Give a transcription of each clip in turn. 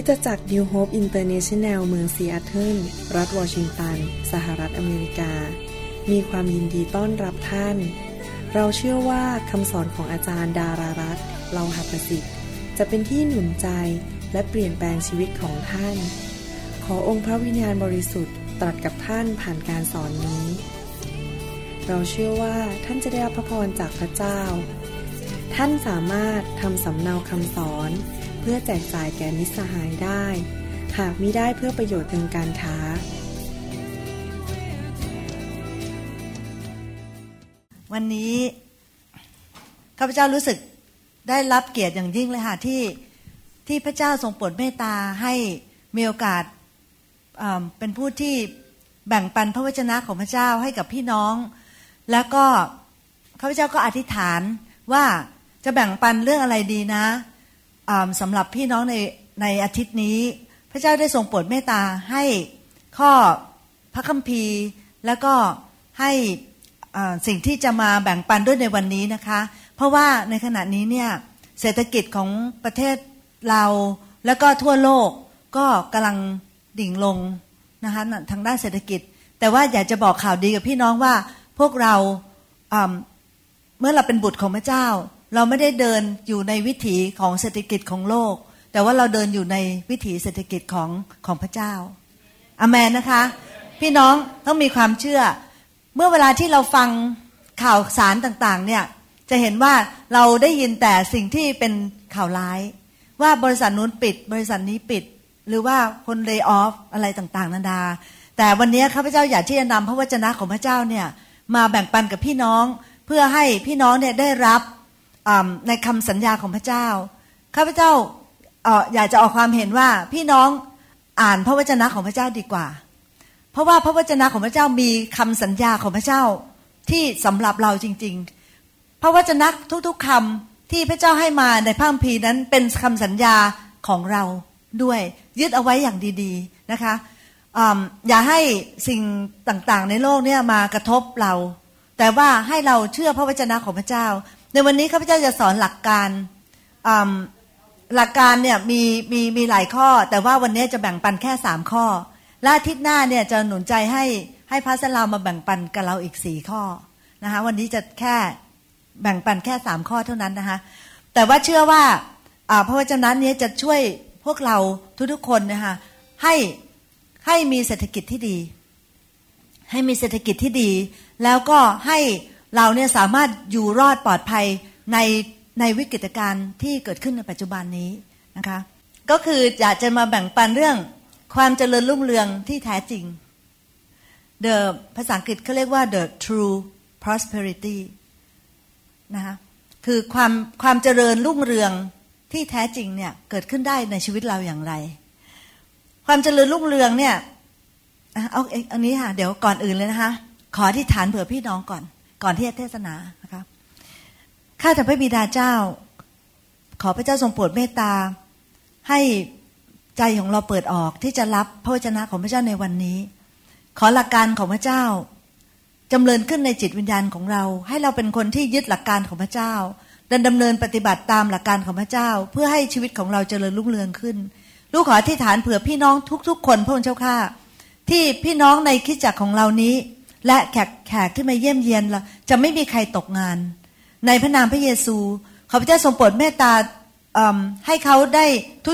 คริสตจักร New Hope International เมืองซีแอตเทิล รัฐวอชิงตัน สหรัฐอเมริกา มีความยินดีต้อนรับท่าน เราเชื่อว่าคำสอนของอาจารย์ดารารัตเราหัประสิทธิ์ จะเป็นที่หนุนใจและเปลี่ยนแปลงชีวิตของท่าน ขอองค์พระวิญญาณบริสุทธิ์ตรัสกับท่านผ่านการสอนนี้ เราเชื่อว่าท่านจะได้รับพระพรจากพระเจ้า ท่านสามารถทำสำเนาคำสอน พื่อแจกจ่ายแก่มิตรสหายได้ หากมิได้เพื่อประโยชน์ทางการค้า วันนี้ข้าพเจ้ารู้สึกได้รับเกียรติอย่างยิ่งเลยค่ะที่ที่พระเจ้าทรงโปรดเมตตาให้มีโอกาสเป็นผู้ที่แบ่งปันพระวจนะของพระเจ้าให้กับพี่น้อง แล้วก็ข้าพเจ้าก็อธิษฐานว่าจะแบ่งปันเรื่องอะไรดีนะ สำหรับพี่น้องในในอาทิตย์นี้ พระเจ้าได้ทรงโปรดเมตตาให้ข้อพระคัมภีร์ แล้วก็ให้สิ่งที่จะมาแบ่งปันด้วยในวันนี้นะคะ เพราะว่าในขณะนี้เนี่ยเศรษฐกิจของประเทศเราแล้วก็ทั่วโลกก็กำลังดิ่งลงนะคะทางด้านเศรษฐกิจ แต่ว่าอยากจะบอกข่าวดีกับพี่น้องว่าพวกเราเมื่อเราเป็นบุตรของพระเจ้า เราไม่ได้เดินอยู่ในวิถีของเศรษฐกิจของโลก แต่ว่าเราเดินอยู่ในวิถีเศรษฐกิจของของพระเจ้าอเมนนะคะ พี่น้องต้องมีความเชื่อ เมื่อเวลาที่เราฟังข่าวสารต่างๆเนี่ยจะเห็นว่าเราได้ยินแต่สิ่งที่เป็นข่าวร้าย ว่าบริษัทนู้นปิด บริษัทนี้ปิด หรือว่าคนเลิกออฟอะไรต่างๆ นานา แต่วันนี้ข้าพเจ้าอยากที่จะนำพระวจนะของพระเจ้าเนี่ยมาแบ่งปันกับพี่น้องเพื่อให้พี่น้องเนี่ยได้รับ ในคำสัญญาของพระเจ้า ข้าพเจ้าอยากจะออกความเห็นว่าพี่น้องอ่านพระวจนะของพระเจ้าดีกว่า เพราะว่าพระวจนะของพระเจ้ามีคำสัญญาของพระเจ้าที่สำหรับเราจริง ๆ พระวจนะทุกๆคำที่พระเจ้าให้มาในพระคัมภีร์นั้นเป็นคำสัญญาของเราด้วยยึดเอาไว้อย่างดีๆนะคะออย่าให้สิ่งต่างๆ ในโลกนี้มากระทบเรา แต่ว่าให้เราเชื่อพระวจนะของพระเจ้า ในวันนี้ข้าพเจ้าจะสอนหลักการหลักการเนี่ยมีมีมีหลายข้อ แต่ว่าวันนี้จะแบ่งปันแค่สามข้อ และอาทิตย์หน้าเนี่ยจะหนุนใจให้ให้พระสลามาแบ่งปันกับเราอีกสี่ข้อนะคะวันนี้จะแค่แบ่งปันแค่สามข้อเท่านั้นนะคะแต่ว่าเชื่อว่าพระวจนะนี้จะช่วยพวกเราทุกๆคนนะคะให้ให้มีเศรษฐกิจที่ดี ให้มีเศรษฐกิจที่ดี แล้วก็ให้ เราเนี่ยสามารถอยู่รอดปลอดภัยในในวิกฤตการณ์ที่เกิดขึ้นในปัจจุบันนี้นะคะก็คืออยากจะมาแบ่งปันเรื่องความเจริญรุ่งเรืองที่แท้จริง the ภาษาอังกฤษเขาเรียกว่า the true prosperity นะคะคือความความเจริญรุ่งเรืองที่แท้จริงเนี่ยเกิดขึ้นได้ในชีวิตเราอย่างไร ความเจริญรุ่งเรืองเนี่ยเอาอันนี้ค่ะเดี๋ยวก่อนอื่นเลยนะคะขอที่ฐานเผื่อพี่น้องก่อน ก่อนที่จะเทศนานะคะข้าแต่พระบิดาเจ้า ขอพระเจ้าทรงโปรดเมตตา ให้ใจของเราเปิดออกที่จะรับพระวจนะของพระเจ้าในวันนี้ ขอหลักการของพระเจ้าจำเริญขึ้นในจิตวิญญาณของเรา ให้เราเป็นคนที่ยึดหลักการของพระเจ้าดินดำเนินปฏิบัติตามหลักการของพระเจ้า เพื่อให้ชีวิตของเราเจริญรุ่งเรืองขึ้น ลูกขอที่ฐานเผื่อพี่น้องทุกๆ คนพระองค์เจ้าข้าที่พี่น้องในคิดจักของเรานี้ และแขกแขกที่มาเยี่ยมเยียนเราจะไม่มีใครตกงาน ในพระนามพระเยซูขอพระเจ้าทรงโปรดเมตตาให้เขาได้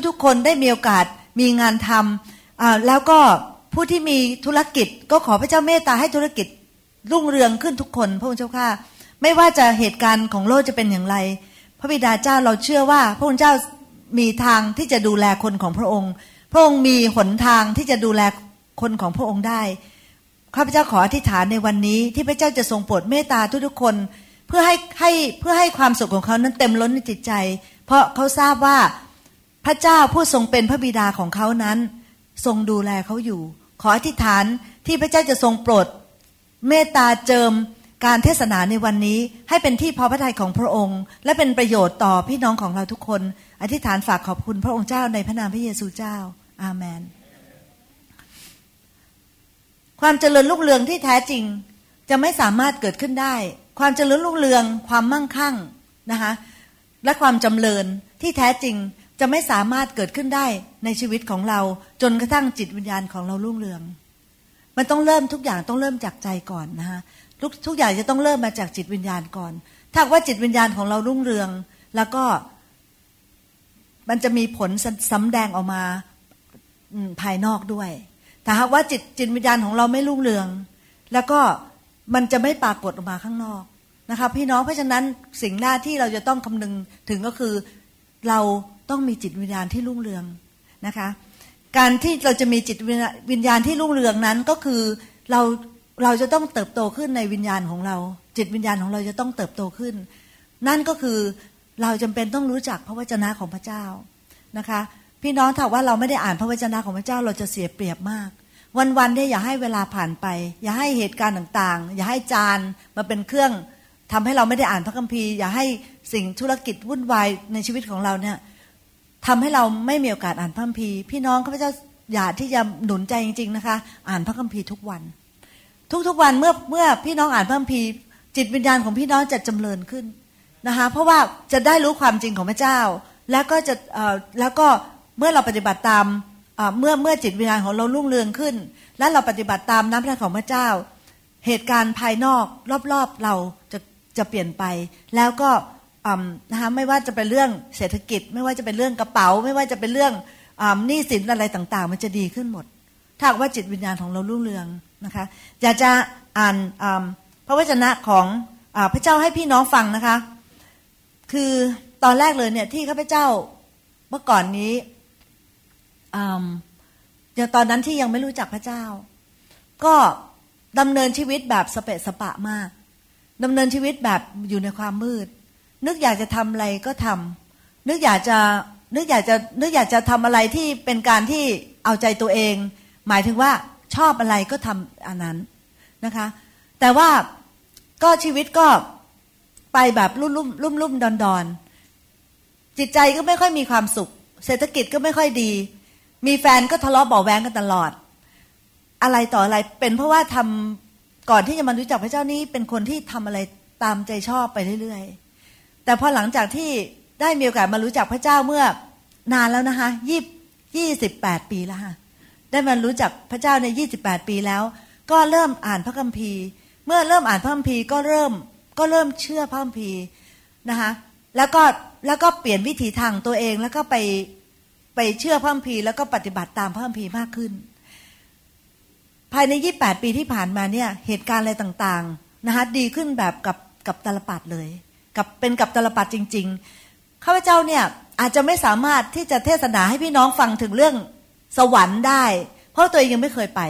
ทุกๆ คนได้มีโอกาสมีงานทำแล้วก็ผู้ที่มีธุรกิจ ก็ขอพระเจ้าเมตตาให้ธุรกิจรุ่งเรืองขึ้นทุกคนพระองค์เจ้าข้าไม่ว่าจะเหตุการณ์ของโลกจะเป็นอย่างไร พระบิดาเจ้าเราเชื่อว่า พระองค์เจ้ามีทางที่จะดูแลคนของพระองค์ พระองค์มีหนทางที่จะดูแลคนของพระองค์ได้ ข้าพเจ้าขออธิษฐานในวันนี้ที่พระเจ้าจะทรงโปรดเมตตาทุกๆคน เพื่อให้ให้เพื่อให้ความสุขของเขานั้นเต็มล้นในจิตใจ เพราะเขาทราบว่าพระเจ้าผู้ทรงเป็นพระบิดาของเขานั้น ทรงดูแลเขาอยู่ ขออธิษฐานที่พระเจ้าจะทรงโปรด เมตตาเจิมการเทศนาในวันนี้ให้เป็นที่พอพระทัยของพระองค์ และเป็นประโยชน์ต่อพี่น้องของเราทุกคน อธิษฐานฝากขอบคุณพระองค์เจ้าในพระนามพระเยซูเจ้า อาเมน ความเจริญรุ่งเรืองที่แท้จริง จะไม่สามารถเกิดขึ้นได้ ความเจริญรุ่งเรือง ความมั่งคั่งนะคะและความจำเริญที่แท้จริงจะไม่สามารถเกิดขึ้นได้ในชีวิตของเรา จนกระทั่งจิตวิญญาณของเรารุ่งเรือง มันต้องเริ่มทุกอย่างต้องเริ่มจากใจก่อนนะฮะทุกทุกอย่างจะต้องเริ่มมาจากจิตวิญญาณก่อน ถ้าว่าจิตวิญญาณของเรารุ่งเรือง แล้วก็ มันจะมีผลสำแดงออกมาภายนอกด้วย แต่หากว่าจิตจิตวิญญาณของเราไม่รุ่งเรือง แล้วก็มันจะไม่ปรากฏออกมาข้างนอกนะคะพี่น้องเพราะฉะนั้นสิ่งแรกที่เราจะต้องคำนึงถึงก็คือเราต้องมีจิตวิญญาณที่รุ่งเรืองนะคะ การที่เราจะมีจิตวิญญาณที่รุ่งเรืองนั้นก็คือเราเราจะต้องเติบโตขึ้นในวิญญาณของเรา จิตวิญญาณของเราจะต้องเติบโตขึ้น นั่นก็คือเราจำเป็นต้องรู้จักพระวจนะของพระเจ้านะคะ พี่น้องถ้าว่าเราไม่ได้อ่านพระวจนะของพระเจ้าเราจะเสียเปรียบมาก วันๆเนี่ยอย่าให้เวลาผ่านไป อย่าให้เหตุการณ์ต่างๆ อย่าให้จานมาเป็นเครื่องทำให้เราไม่ได้อ่านพระคัมภีร์ อย่าให้สิ่งธุรกิจวุ่นวายในชีวิตของเราเนี่ยทำให้เราไม่มีโอกาสอ่านพระคัมภีร์ พี่น้องข้าพเจ้าอยากที่จะหนุนใจจริง ๆนะคะ อ่านพระคัมภีร์ทุกวัน ทุกๆวันเมื่อเมื่อพี่น้องอ่านพระคัมภีร์ จิตวิญญาณของพี่น้องจะจำเริญขึ้นนะคะเพราะว่าจะได้รู้ความจริงของพระเจ้า แล้วก็จะแล้วก็ เมื่อเราปฏิบัติตามเมื่อเมื่อจิตวิญญาณของเรารุ่งเรืองขึ้น และเราปฏิบัติตามน้ำพระทัยของพระเจ้า เหตุการณ์ภายนอกรอบๆเราจะจะเปลี่ยนไป แล้วก็นะคะไม่ว่าจะเป็นเรื่องเศรษฐกิจ ไม่ว่าจะเป็นเรื่องกระเป๋า ไม่ว่าจะเป็นเรื่องหนี้สินอะไรต่างๆ มันจะดีขึ้นหมด ถ้าว่าจิตวิญญาณของเรารุ่งเรืองนะคะอยากจะอ่านพระวจนะของอพระเจ้าให้พี่น้องฟังนะคะ คือตอนแรกเลยเนี่ยที่ข้าพเจ้าเมื่อก่อนนี้ อย่างตอนนั้นที่ยังไม่รู้จักพระเจ้า ก็ดำเนินชีวิตแบบสเปะสปะมากดำเนินชีวิตแบบอยู่ในความมืด นึกอยากจะทำอะไรก็ทำนึกอยากจะนึกอยากจะนึกอยากจะทำอะไรที่เป็นการที่เอาใจตัวเอง หมายถึงว่าชอบอะไรก็ทำอันนั้นนะคะ แต่ว่าก็ชีวิตก็ไปแบบรุ่มรุ่มรุ่มรุ่มดอนดอนจิตใจก็ไม่ค่อยมีความสุข เศรษฐกิจก็ไม่ค่อยดี มีแฟนก็ทะเลาะเบาแวงกันตลอด อะไรต่ออะไรเป็นเพราะว่าทำก่อนที่จะมารู้จักพระเจ้านี้เป็นคนที่ทำอะไรตามใจชอบไปเรื่อยๆ แต่พอหลังจากที่ได้มีโอกาสมารู้จักพระเจ้าเมื่อนานแล้วนะคะยี่ยี่สิบแปดปีแล้วค่ะได้มารู้จักพระเจ้าในยี่สิบแปดปีแล้ว ก็เริ่มอ่านพระคัมภีร์ เมื่อเริ่มอ่านพระคัมภีร์ก็เริ่มก็เริ่มเชื่อพระคัมภีร์นะคะแล้วก็แล้วก็เปลี่ยนวิถีทางตัวเองแล้วก็ไป ไปเชื่อพระคัมภีร์แล้วก็ปฏิบัติตามพระคัมภีร์มากขึ้น ภายในยี่แปดปีที่ผ่านมาเนี่ยเหตุการณ์อะไรต่างๆนะคะดีขึ้นแบบกับกับตลปัดเลย กับเป็นกับตลปัดจริง ๆข้าพเจ้าเนี่ยอาจจะไม่สามารถที่จะเทศนาให้พี่น้องฟังถึงเรื่องสวรรค์ได้ เพราะตัวเองยังไม่เคยไป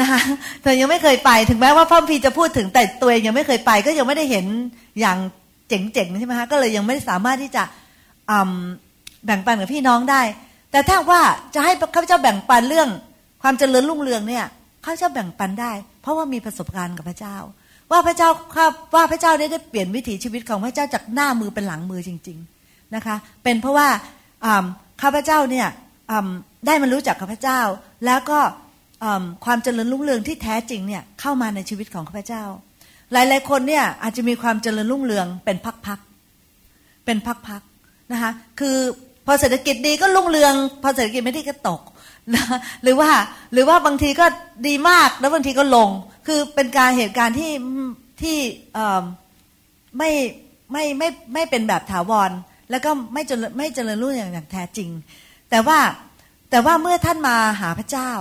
นะคะเธอยังไม่เคยไปถึงแม้ว่าพระพีจะพูดถึงแต่ตัวเองยังไม่เคยไป ก็ยังไม่ได้เห็นอย่างเจ๋งๆใช่ไหมคะก็เลยยังไม่สามารถที่จะ แบ่งปันกับพี่น้องได้ แต่ถ้าว่าจะให้ข้าพเจ้าแบ่งปันเรื่อง ความเจริญรุ่งเรืองเนี่ยข้าพเจ้าแบ่งปันได้ เพราะว่ามีประสบการณ์กับพระเจ้า ว่าพระเจ้าว่าพระเจ้าได้ได้เปลี่ยนวิถีชีวิตของพระเจ้าจากหน้ามือเป็นหลังมือจริง ๆนะคะ เป็นเพราะว่าข้าพเจ้าเนี่ยได้มารู้จักกับพระเจ้า แล้วก็ความเจริญรุ่งเรืองที่แท้จริงเนี่ยเข้ามาในชีวิตของข้าพเจ้า หลายๆคนเนี่ยอาจจะมีความเจริญรุ่งเรืองเป็นพักๆเป็นพักๆนะคะคือ พอเศรษฐกิจดีก็รุ่งเรือง พอเศรษฐกิจไม่ดีก็ตกนะหรือว่าหรือว่าบางทีก็ดีมากแล้วบางทีก็ลง คือเป็นการเหตุการณ์ที่ที่ไม่ไม่ไม่ไม่เป็นแบบถาวร แล้วก็ไม่เจริญไม่เจริญรุ่งเรืองอย่างแท้จริง แต่ว่าแต่ว่าเมื่อท่านมาหาพระเจ้า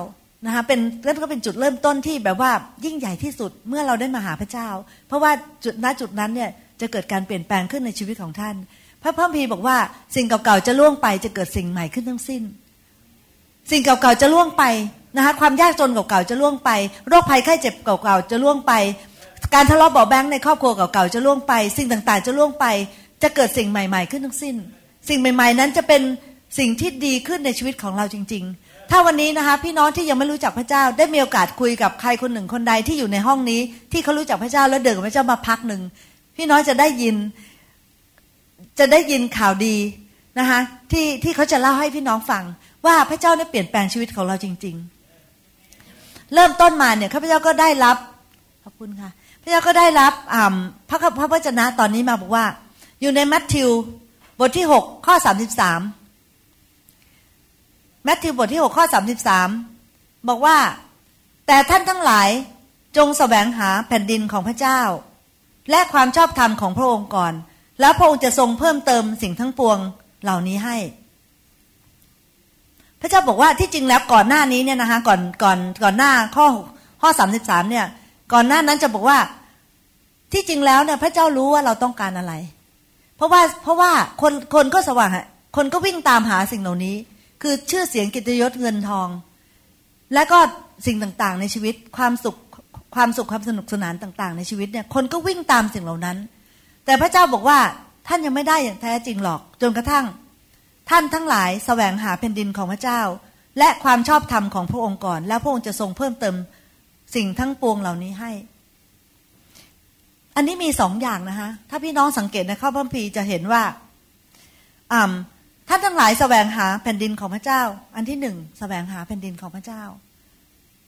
นะคะเป็นนั่นก็เป็นจุดเริ่มต้นที่แบบว่ายิ่งใหญ่ที่สุดเมื่อเราได้มาหาพระเจ้า เพราะว่าจุดณจุดนั้นเนี่ยจะเกิดการเปลี่ยนแปลงขึ้นในชีวิตของท่าน พระพัมพีบอกว่า สิ่งเก่าๆจะล่วงไปจะเกิดสิ่งใหม่ขึ้นทั้งสิ้น สิ่งเก่าๆจะล่วงไปนะคะความยากจนเก่าๆจะล่วงไป โรคภัยไข้เจ็บเก่าๆจะล่วงไป การทะเลาะเบาแบงในครอบครัวเก่าๆจะล่วงไป สิ่งต่างๆ จะล่วงไป จะเกิดสิ่งใหม่ ๆ ขึ้นทั้งสิ้น สิ่งใหม่ ๆ นั้นจะเป็นสิ่งที่ดีขึ้นในชีวิตของเราจริง ๆ ถ้าวันนี้นะคะพี่น้องที่ยังไม่รู้จักพระเจ้า ได้มีโอกาสคุยกับใครคนหนึ่งคนใดที่อยู่ในห้องนี้ ที่เขารู้จักพระเจ้าแล้วเดินกับพระเจ้ามาพักหนึ่งพี่น้องจะได้ยิน จะได้ยินข่าวดีนะคะที่ที่เขาจะเล่าให้พี่น้องฟัง ว่าพระเจ้าได้เปลี่ยนแปลงชีวิตของเราจริง ๆ เริ่มต้นมาเนี่ยข้าพเจ้าก็ได้รับขอบคุณค่ะ พระเจ้าก็ได้รับพระพระวจนะตอนนี้มาบอกว่า อยู่ในมัทธิวบทที่หกข้อสามสิบสามแมทธิวบทที่6ข้อ33บอกว่า แต่ท่านทั้งหลายจงแสวงหาแผ่นดินของพระเจ้า และความชอบธรรมของพระองค์ก่อน แล้วพระองค์จะทรงเพิ่มเติมสิ่งทั้งปวงเหล่านี้ให้ พระเจ้าบอกว่าที่จริงแล้วก่อนหน้านี้เนี่ยนะคะก่อนก่อนก่อนหน้าข้อข้อสามสิบสามเนี่ย ก่อนหน้านั้นจะบอกว่าที่จริงแล้วเนี่ยพระเจ้ารู้ว่าเราต้องการอะไร เพราะว่าเพราะว่าคนคนก็สว่างคนก็วิ่งตามหาสิ่งเหล่านี้ คือชื่อเสียงกิตยศเงินทอง และก็สิ่งต่างๆ ในชีวิตความสุขความสุขความสนุกสนานต่าง ๆ ในชีวิตเนี่ยคนก็วิ่งตามสิ่งเหล่านั้น แต่พระเจ้าบอกว่าท่านยังไม่ได้อย่างแท้จริงหรอก จนกระทั่ง ท่านทั้งหลายแสวงหาแผ่นดินของพระเจ้า และความชอบธรรมของพระองค์ก่อน แล้วพระองค์จะทรงเพิ่มเติมสิ่งทั้งปวงเหล่านี้ให้ อันนี้มีสองอย่างนะคะถ้าพี่น้องสังเกตในข้อพระพีจะเห็นว่าอ่าท่านทั้งหลายแสวงหาแผ่นดินของพระเจ้า อันที่หนึ่งแสวงหาแผ่นดินของพระเจ้า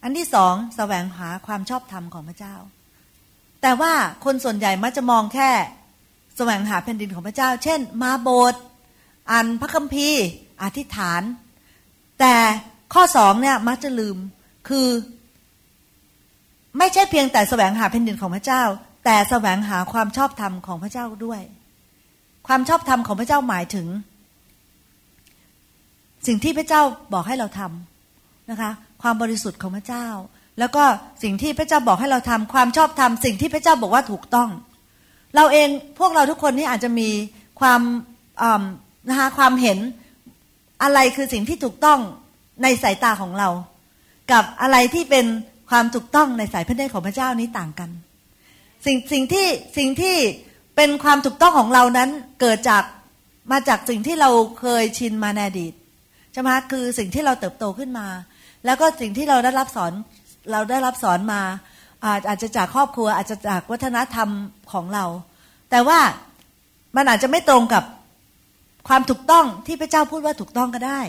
อันที่สองแสวงหาความชอบธรรมของพระเจ้า แต่ว่าคนส่วนใหญ่มักจะมองแค่ แสวงหาแผ่นดินของพระเจ้า เช่น มาโบสถ์อ่านพระคัมภีร์อธิษฐาน แต่ข้อสองเนี่ยมักจะลืมคือ ไม่ใช่เพียงแต่แสวงหาแผ่นดินของพระเจ้า แต่แสวงหาความชอบธรรมของพระเจ้าด้วย ความชอบธรรมของพระเจ้าหมายถึง สิ่งที่พระเจ้าบอกให้เราทำนะคะ ความบริสุทธิ์ของพระเจ้า แล้วก็สิ่งที่พระเจ้าบอกให้เราทำความชอบธรรมสิ่งที่พระเจ้าบอกว่าถูกต้อง เราเองพวกเราทุกคนนี่อาจจะมีความนะคะความเห็นอะไรคือสิ่งที่ถูกต้องในสายตาของเรา กับอะไรที่เป็นความถูกต้องในสายพระเนตรของพระเจ้านี้ต่างกัน สิ่งสิ่งที่สิ่งที่เป็นความถูกต้องของเรานั้นเกิดจากมาจากสิ่งที่เราเคยชินมาในอดีตใช่ไหมคือสิ่งที่เราเติบโตขึ้นมา แล้วก็สิ่งที่เราได้รับสอนเราได้รับสอนมา อาจจะจากครอบครัวอาจจะจากวัฒนธรรมของเรา แต่ว่ามันอาจจะไม่ตรงกับความถูกต้องที่พระเจ้าพูดว่าถูกต้องก็ได้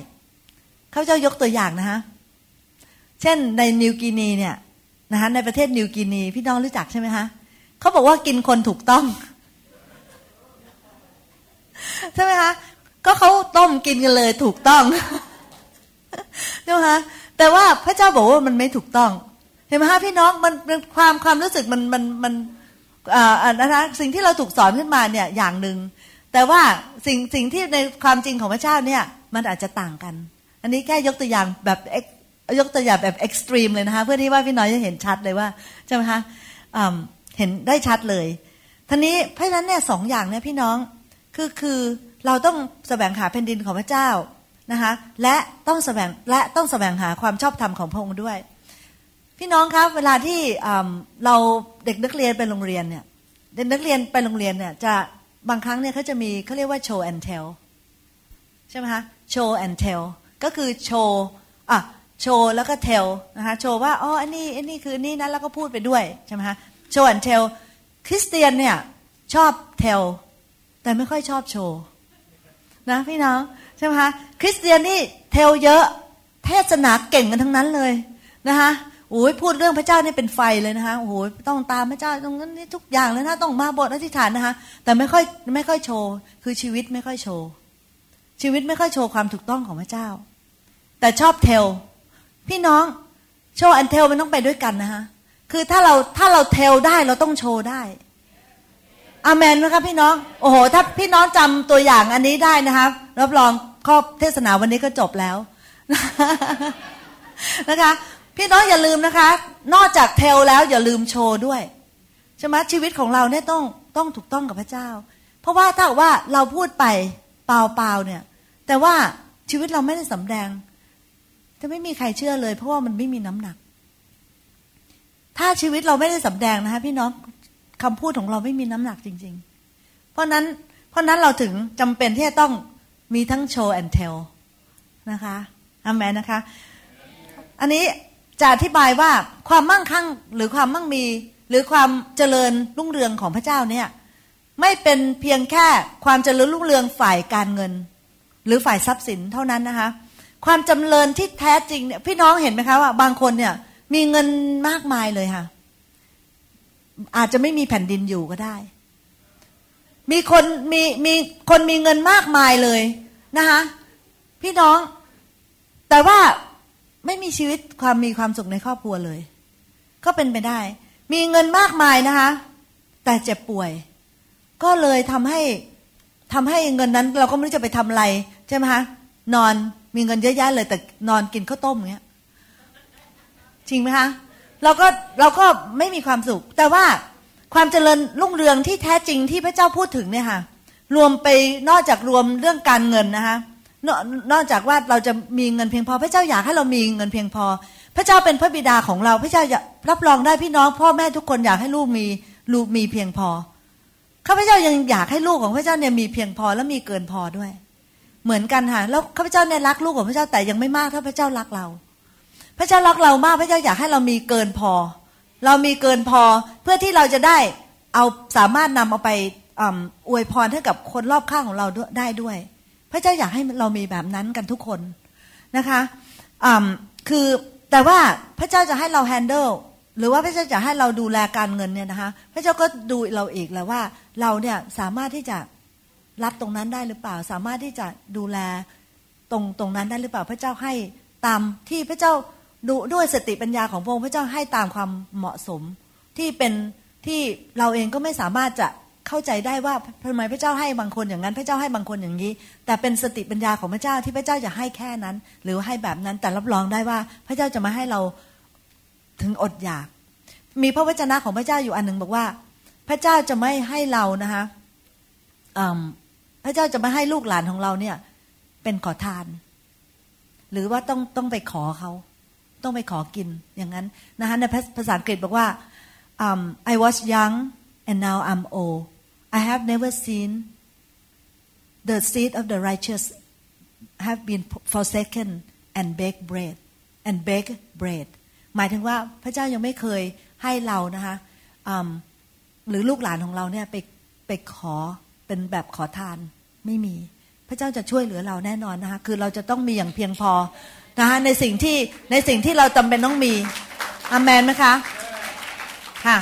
ข้าพเจ้ายกตัวอย่างนะฮะ เช่นในนิวกินีเนี่ยนะคะในประเทศนิวกินีพี่น้องรู้จักใช่ไหมคะเขาบอกว่ากินคนถูกต้อง ใช่ไหมคะก็เขาต้มกินกันเลยถูกต้องใช่ไหมคะแต่ว่าพระเจ้าบอกว่ามันไม่ถูกต้อง ห็นไหมคะพี่น้องมันความความรู้สึกมันมันมันอ่านะคะสิ่งที่เราถูกสอนขึ้นมาเนี่ยอย่างหนึ่งแต่ว่าสิ่งสิ่งที่ในความจริงของพระเจ้าเนี่ยมันอาจจะต่างกัน อันนี้แค่ยกตัวอย่างแบบยกตัวอย่างแบบเอ็กซ์ตรีมเลยนะคะเพื่อที่ว่าพี่น้อยจะเห็นชัดเลยว่าใช่ไหมคะเห็นได้ชัดเลยท่านี้เพราะฉะนั้นเนี่ยสองอย่างเนี่ยพี่น้องคือคือเราต้องแสวงหาแผ่นดินของพระเจ้านะคะและต้องแสวงและต้องแสวงหาความชอบธรรมของพระองค์ด้วย พี่น้องครับเวลาที่เราเด็กนักเรียนไปโรงเรียนเนี่ยเด็กนักเรียนไปโรงเรียนเนี่ยจะบางครั้งเนี่ยเขาจะมีเขาเรียกว่า show and tell ใช่ไหมคะ show and tell ก็คือโชว์อะโชว์แล้วก็ tell นะคะโชว์ว่าอ๋ออันนี้อันนี้คือนี่นะแล้วก็พูดไปด้วยใช่ไหมคะ show and tell คริสเตียนเนี่ยชอบ tell แต่ไม่ค่อยชอบโชว์นะพี่น้องใช่ไหมคะคริสเตียนนี่ tell เยอะเทศนาเก่งกันทั้งนั้นเลยนะคะ โอ้ยพูดเรื่องพระเจ้านี่เป็นไฟเลยนะคะโอ้โหต้องตามพระเจ้าตรงนั้นนี่ทุกอย่างเลยนะต้องมาบทอธิษฐานนะคะ แต่ไม่ค่อยไม่ค่อยโชว์ คือชีวิตไม่ค่อยโชว์ ชีวิตไม่ค่อยโชว์ความถูกต้องของพระเจ้า แต่ชอบเทลพี่น้องโชว์อันเทลมันต้องไปด้วยกันนะคะคือถ้าเราถ้าเราเทลได้เราต้องโชว์ได้อามนไหมครับพี่น้อง โอ้โห ถ้าพี่น้องจำตัวอย่างอันนี้ได้นะคะรับรองข้อบเทศนาวันนี้ก็จบแล้วนะคะ พี่น้องอย่าลืมนะคะ นอกจากเทลแล้วอย่าลืมโชว์ด้วยใช่ไหมชีวิตของเราเนี่ยต้องต้องถูกต้องกับพระเจ้า เพราะว่าถ้าว่าเราพูดไปเปล่าๆเนี่ย แต่ว่าชีวิตเราไม่ได้สำแดง จะไม่มีใครเชื่อเลย เพราะว่ามันไม่มีน้ำหนัก ถ้าชีวิตเราไม่ได้สำแดงนะคะพี่น้องคำพูดของเราไม่มีน้ำหนักจริง ๆ เพราะนั้นเพราะนั้นเราถึงจำเป็นที่จะต้องมีทั้ง show and tell นะคะอาเมนนะคะ อันนี้ จะอธิบายว่าความมั่งคั่งหรือความมั่งมี หรือความเจริญรุ่งเรืองของพระเจ้าเนี่ยไม่เป็นเพียงแค่ความเจริญรุ่งเรืองฝ่ายการเงิน หรือฝ่ายทรัพย์สินเท่านั้นนะคะ ความจำเริญที่แท้จริงเนี่ยพี่น้องเห็นไหมคะว่าบางคนเนี่ยมีเงินมากมายเลยค่ะ อาจจะไม่มีแผ่นดินอยู่ก็ได้ มีคนมีมีคนมีเงินมากมายเลยนะคะพี่น้อง แต่ว่า ไม่มีชีวิตความมีความสุขในครอบครัวเลย ก็เป็นไปได้ มีเงินมากมายนะคะ แต่เจ็บป่วย ก็เลยทำให้ทำให้เงินนั้น เราก็ไม่รู้จะไปทำอะไร ใช่ไหมคะนอนมีเงินเยอะแยะเลย แต่นอนกินข้าวต้มเงี้ยจริงไหมคะเราก็เราก็ไม่มีความสุข แต่ว่าความเจริญรุ่งเรืองที่แท้จริงที่พระเจ้าพูดถึงเนี่ยค่ะรวมไปนอกจากรวมเรื่องการเงินนะคะ นนอกจากว่าเราจะมีเงินเพียงพอ พระเจ้าอยากให้เรามีเงินเพียงพอ พระเจ้าเป็นพระบิดาของเรา พระเจ้ารับรองได้พี่น้อง พ่อแม่ทุกคนอยากให้ลูกมีลูกมีเพียงพอข้าพเจ้ายังอยากให้ลูกของพระเจ้าเนี่ยมีเพียงพอและมีเกินพอด้วย เหมือนกันค่ะแล้วข้าพเจ้าเนี่ยรักลูกของพระเจ้าแต่ยังไม่มากเท่าพระเจ้ารักเรา พระเจ้ารักเรามากพระเจ้าอยากให้เรามีเกินพอ เรามีเกินพอเพื่อที่เราจะได้เอาสามารถนำเอาไปอวยพรให้กับคนรอบข้างของเราได้ด้วย พระเจ้าอยากให้เรามีแบบนั้นกันทุกคนนะคะคือแต่ว่าพระเจ้าจะให้เราแฮนเดิลหรือว่าพระเจ้าจะให้เราดูแลการเงินเนี่ยนะคะ พระเจ้าก็ดูเราอีกแล้วว่าเราเนี่ยสามารถที่จะรับตรงนั้นได้หรือเปล่า สามารถที่จะดูแลตรงตรงนั้นได้หรือเปล่า พระเจ้าให้ตามที่พระเจ้าดูด้วยสติปัญญาของพระองค์พระเจ้าให้ตามความเหมาะสม ที่เป็นที่เราเองก็ไม่สามารถจะ เข้าใจได้ว่าทำไมพระเจ้าให้บางคนอย่างนั้น พระเจ้าให้บางคนอย่างนี้ แต่เป็นสติปัญญาของพระเจ้าที่พระเจ้าจะให้แค่นั้น หรือให้แบบนั้นแต่รับรองได้ว่าพระเจ้าจะมาให้เราถึงอดอยาก มีพระวจนะของพระเจ้าอยู่อันหนึ่งบอกว่า พระเจ้าจะไม่ให้เรานะคะพระเจ้าจะไม่ให้ลูกหลานของเราเนี่ยเป็นขอทาน หรือว่าต้องต้องไปขอเขา ต้องไปขอกินอย่างนั้นนะคะในภาษาอังกฤษบอกว่า um, I was young and now I'm old I have never seen the seed of the righteous have been forsaken and bake bread and bake bread หมายถึงว่าพระเจ้ายังไม่เคยให้เรานะคะหรือลูกหลานของเราเนี่ยไปไปขอเป็นแบบขอทานไม่มี พระเจ้าจะช่วยเหลือเราแน่นอนนะคะคือเราจะต้องมีอย่างเพียงพอนะคะในสิ่งที่ในสิ่งที่เราจาเป็นต้องมีอามนไหมคะค่ะ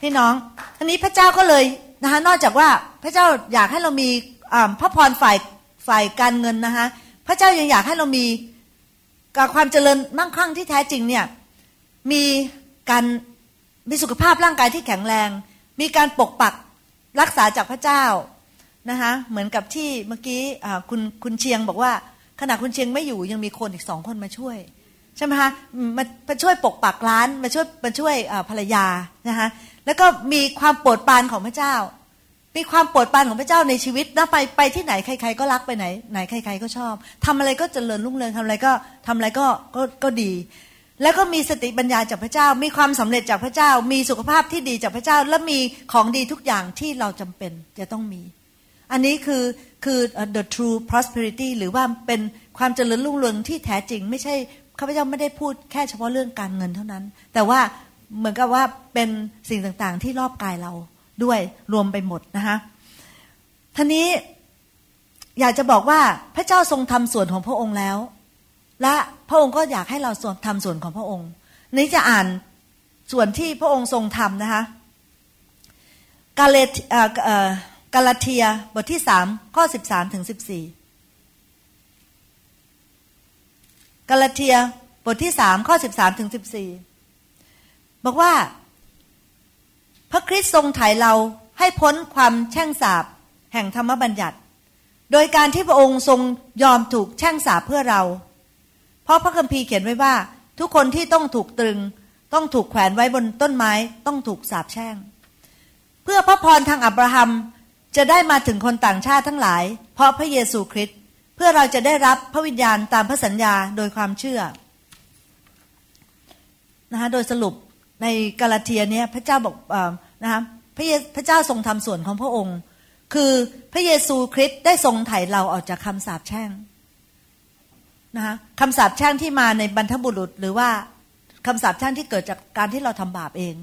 พี่น้อง ทีนี้พระเจ้าก็เลยนะคะนอกจากว่าพระเจ้าอยากให้เรามีพระพรฝ่ายฝ่ายการเงินนะคะพระเจ้ายังอยากให้เรามีกับความเจริญมั่งคั่งที่แท้จริงเนี่ยมีการมีสุขภาพร่างกายที่แข็งแรง มีการปกปักรักษาจากพระเจ้านะคะเหมือนกับที่เมื่อกี้คุณคุณเชียงบอกว่าขณะคุณเชียงไม่อยู่ยังมีคนอีกสองคนมาช่วยใช่ไหมคะมามาช่วยปกปักร้านมาช่วยมาช่วยภรรยานะคะ แล้วก็มีความโปรดปรานของพระเจ้า มีความโปรดปรานของพระเจ้าในชีวิตนะไปไปที่ไหนใคร ๆ ก็รักไปไหนไหนใคร ๆ ก็ชอบทำอะไรก็เจริญรุ่งเรืองทำอะไรก็ทำอะไรก็ก็ก็ดี แล้วก็มีสติปัญญาจากพระเจ้า มีความสำเร็จจากพระเจ้า มีสุขภาพที่ดีจากพระเจ้า และมีของดีทุกอย่างที่เราจำเป็นจะต้องมี อันนี้คือคือ the true prosperity หรือว่าเป็นความเจริญรุ่งเรืองที่แท้จริง ไม่ใช่ข้าพเจ้าไม่ได้พูดแค่เฉพาะเรื่องการเงินเท่านั้น แต่ว่า เหมือนกับว่าเป็นสิ่งต่างๆ ที่รอบกายเราด้วยรวมไปหมดนะคะท่านี้อยากจะบอกว่าพระเจ้าทรงทำส่วนของพระองค์แล้ว และพระองค์ก็อยากให้เราทำส่วนของพระองค์ นี้จะอ่านส่วนที่พระองค์ทรงทำนะคะกาเลกาลาเทียบทที่สามข้อสิบสามถึงสิบสี่กาลาเทียบทที่สามข้อสิบสามถึงสิบสี่ บอกว่า พระคริสต์ทรงไถ่เราให้พ้นความแช่งสาบแห่งธรรมบัญญัติ โดยการที่พระองค์ทรงยอมถูกแช่งสาบเพื่อเรา เพราะพระคัมภีร์เขียนไว้ว่า ทุกคนที่ต้องถูกตรึง ต้องถูกแขวนไว้บนต้นไม้ ต้องถูกสาบแช่ง เพื่อพระพรทางอับราฮัมจะได้มาถึงคนต่างชาติทั้งหลาย เพราะพระเยซูคริสต์เพื่อเราจะได้รับพระวิญญาณตามพระสัญญาโดยความเชื่อนะคะโดยสรุป ในกาลาเทียเนี่ยพระเจ้าบอกนะคะพระพระเจ้าทรงทำส่วนของพระองค์ คือพระเยซูคริสต์ได้ทรงไถ่เราออกจากคำสาปแช่งนะคะคำสาปแช่งที่มาในบรรทบุรุษ หรือว่าคำสาปแช่งที่เกิดจากการที่เราทำบาปเอง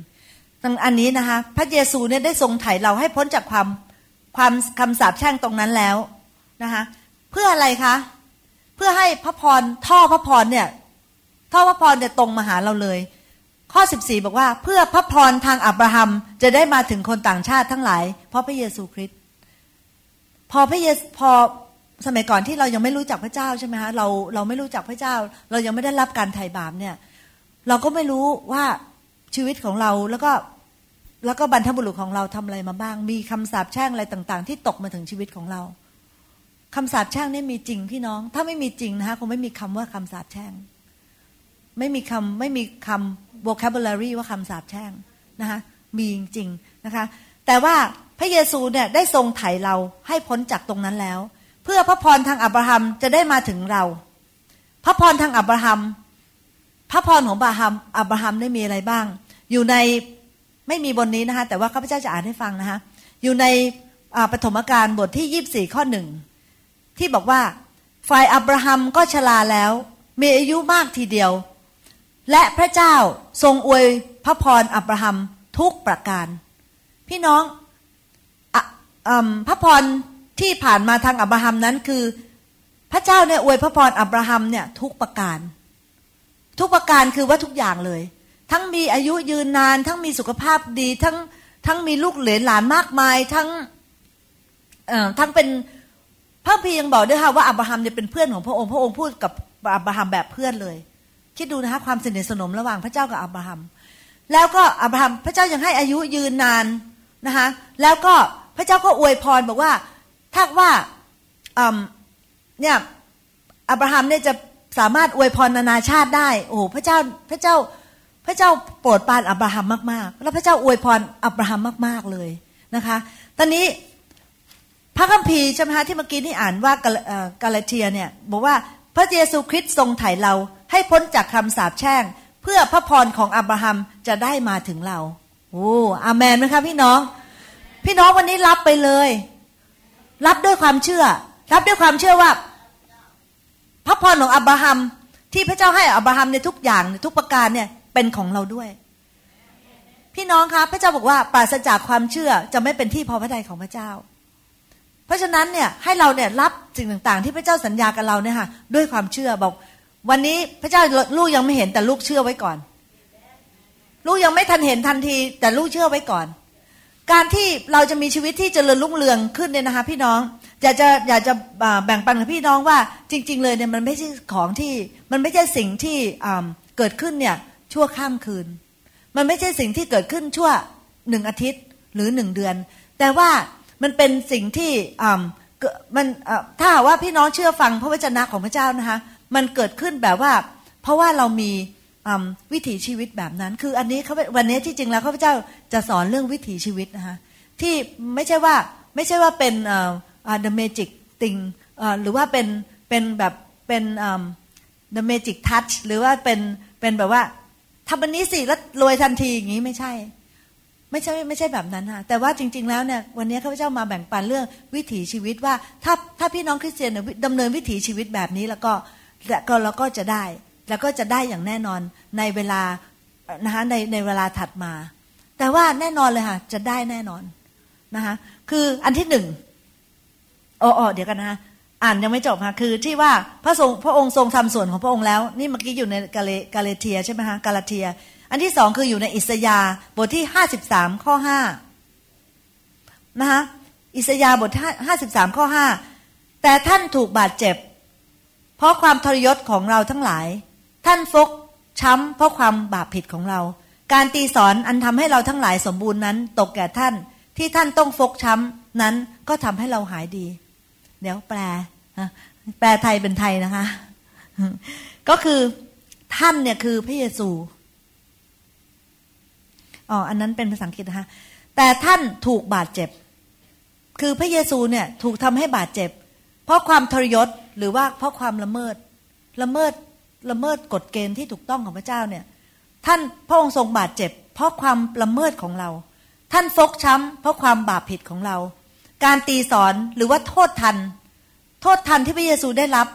ตังอันนี้นะคะพระเยซูเนี่ยได้ทรงไถ่เราให้พ้นจากความความคำสาปแช่งตรงนั้นแล้วนะคะเพื่ออะไรคะเพื่อให้พระพรท่อพระพรเนี่ยท่อพระพรจะตรงมาหาเราเลย ข้อ 14 บอกว่าเพื่อพระพรทางอับราฮัมจะได้มาถึงคนต่างชาติทั้งหลาย เพราะพระเยซูคริสต์พอพระเยซพอสมัยก่อนที่เรายังไม่รู้จักพระเจ้าใช่ไหมคะเราเราไม่รู้จักพระเจ้า เรายังไม่ได้รับการไถ่บาปเนี่ย เราก็ไม่รู้ว่าชีวิตของเราแล้วก็แล้วก็บรรทบุรุษของเราทำอะไรมาบ้าง มีคำสาปแช่งอะไรต่าง ๆ ที่ตกมาถึงชีวิตของเราคำสาปแช่งนี่มีจริงพี่น้อง ถ้าไม่มีจริงนะคะคงไม่มีคำว่าคำสาปแช่ง ไม่มีคำไม่มีคำ vocabulary ว่าคำสาปแช่งนะคะมีจริงๆนะคะ แต่ว่าพระเยซูเนี่ยได้ทรงไถ่เราให้พ้นจากตรงนั้นแล้ว เพื่อพระพรทางอับราฮัมจะได้มาถึงเรา พระพรทางอับราฮัม พระพรของอับราฮัมอับราฮัมได้มีอะไรบ้าง อยู่ในไม่มีบนนี้นะคะแต่ว่าข้าพเจ้าจะอ่านให้ฟังนะคะอยู่ในปฐมกาลบทที่ยี่บสี่ข้อหนึ่งที่บอกว่าฝ่ายอับราฮัมก็ชราแล้ว มีอายุมากทีเดียว และพระเจ้าทรงอวยพระพรอับราฮัมทุกประการ พี่น้องพระพรที่ผ่านมาทางอับราฮัมนั้นคือ พระเจ้าเนี่ยอวยพระพรอับราฮัมเนี่ยทุกประการ ทุกประการคือว่าทุกอย่างเลย ทั้งมีอายุยืนนาน ทั้งมีสุขภาพดีทั้งทั้งมีลูกเหลนหลานมากมายทั้งทั้งเป็นพระพียังบอกด้วยค่ะว่าอับราฮัมเนี่ยเป็นเพื่อนของพระองค์พระองค์พูดกับอับราฮัมแบบเพื่อนเลย คิดดูนะคะความสนิทสนมระหว่างพระเจ้ากับอับราฮัม แล้วก็อับราฮัมพระเจ้ายังให้อายุยืนนานนะคะแล้วก็พระเจ้าก็อวยพรบอกว่าถ้าว่าเนี่ยอับราฮัมเนี่ยจะสามารถอวยพรนานาชาติได้ โอ้พระเจ้าพระเจ้าพระเจ้าโปรดปรานอับราฮัมมากๆ แล้วพระเจ้าอวยพรอับราฮัมมาก ๆเลยนะคะ ตอนนี้พระคัมภีร์ใช่ไหมคะที่เมื่อกี้นี่อ่านว่ากาลาเทียเนี่ยบอกว่าพระเยซูคริสต์ทรงไถ่เรา ให้พ้นจากคำสาปแช่ง เพื่อพระพรของอับราฮัมจะได้มาถึงเราโอ้อาเมนไหมคะพี่น้อง พี่น้องวันนี้รับไปเลย รับด้วยความเชื่อ รับด้วยความเชื่อว่า พระพรของอับราฮัมที่พระเจ้าให้อับราฮัมในทุกอย่างในทุกประการเนี่ยเป็นของเราด้วย พี่น้องคะพระเจ้าบอกว่าปราศจากความเชื่อจะไม่เป็นที่พอพระทัยของพระเจ้า เพราะฉะนั้นเนี่ยให้เราเนี่ยรับสิ่งต่างๆ ที่พระเจ้าสัญญากับเราเนี่ยค่ะด้วยความเชื่อบอก วันนี้พระเจ้าลูกยังไม่เห็นแต่ลูกเชื่อไว้ก่อน ลูกยังไม่ทันเห็นทันที แต่ลูกเชื่อไว้ก่อน การที่เราจะมีชีวิตที่จเจริญรุ่งเรืองขึ้นเนี่ยนะคะ พี่น้องอยากจะอยากจะแบ่งปันกับพี่น้องว่าจริง ๆ เลยเนี่ยมันไม่ใช่ของที่มันไม่ใช่สิ่งที่เกิดขึ้นเนี่ยชั่วข้ามคืน มันไม่ใช่สิ่งที่เกิดขึ้นชั่วหนึ่งอาทิตย์หรือหนึ่งเดือน แต่ว่ามันเป็นสิ่งที่มันถ้าว่าพี่น้องเชื่อฟังพระวจนะของพระเจ้านะคะ มันเกิดขึ้นแบบว่า เพราะว่าเรามีวิถีชีวิตแบบนั้น คืออันนี้เขาวันนี้ที่จริงแล้วพระเจ้าจะสอนเรื่องวิถีชีวิตนะคะที่ไม่ใช่ว่าไม่ใช่ว่าเป็น the magic thing หรือว่าเป็นเป็นแบบเป็น the magic touch หรือว่าเป็นเป็นแบบว่าทำอันนี้สิแล้วรวยทันทีอย่างนี้ไม่ใช่ ไม่ใช่ไม่ใช่แบบนั้นค่ะแต่ว่าจริง ๆ แล้วเนี่ยวันนี้ข้าพเจ้ามาแบ่งปันเรื่องวิถีชีวิตว่าถ้าถ้าพี่น้องคริสเตียนดำเนินวิถีชีวิตแบบนี้แล้วก็ และก็เราก็จะได้ แล้วก็จะได้อย่างแน่นอนในเวลานะคะในในเวลาถัดมา แต่ว่าแน่นอนเลยค่ะจะได้แน่นอนนะคะคืออันที่หนึ่งอ๋อเดี๋ยวกันนะคะอ่านยังไม่จบค่ะคือที่ว่าพระทรงพระองค์ทรงทำส่วนของพระองค์แล้ว นี่เมื่อกี้อยู่ในกาเลกาเลเทียใช่ไหมคะกาลาเทีย อันที่สองคืออยู่ในอิสยาบทที่ห้าสิบสามข้อห้านะคะอิสยาบทห้าสิบสามข้อห้าแต่ท่านถูกบาดเจ็บ เพราะความทรยศของเราทั้งหลาย ท่านฟกช้ำเพราะความบาปผิดของเรา การตีสอนอันทำให้เราทั้งหลายสมบูรณ์นั้น ตกแก่ท่านที่ท่านต้องฟกช้ำนั้นก็ทำให้เราหายดี เดี๋ยวแปลแปลไทยเป็นไทยนะคะ ก็คือท่านเนี่ยคือพระเยซูอ๋ออันนั้นเป็นภาษาอังกฤษนะคะแต่ท่านถูกบาดเจ็บ คือพระเยซูเนี่ยถูกทำให้บาดเจ็บ เพราะความทรยศ หรือว่าเพราะความละเมิดละเมิดละเมิดกฎเกณฑ์ที่ถูกต้องของพระเจ้าเนี่ยท่านพระองค์ทรงบาดเจ็บ เพราะความละเมิดของเรา ท่านฟกช้ำเพราะความบาปผิดของเรา การตีสอนหรือว่าโทษทัน โทษทันที่พระเยซูได้รับ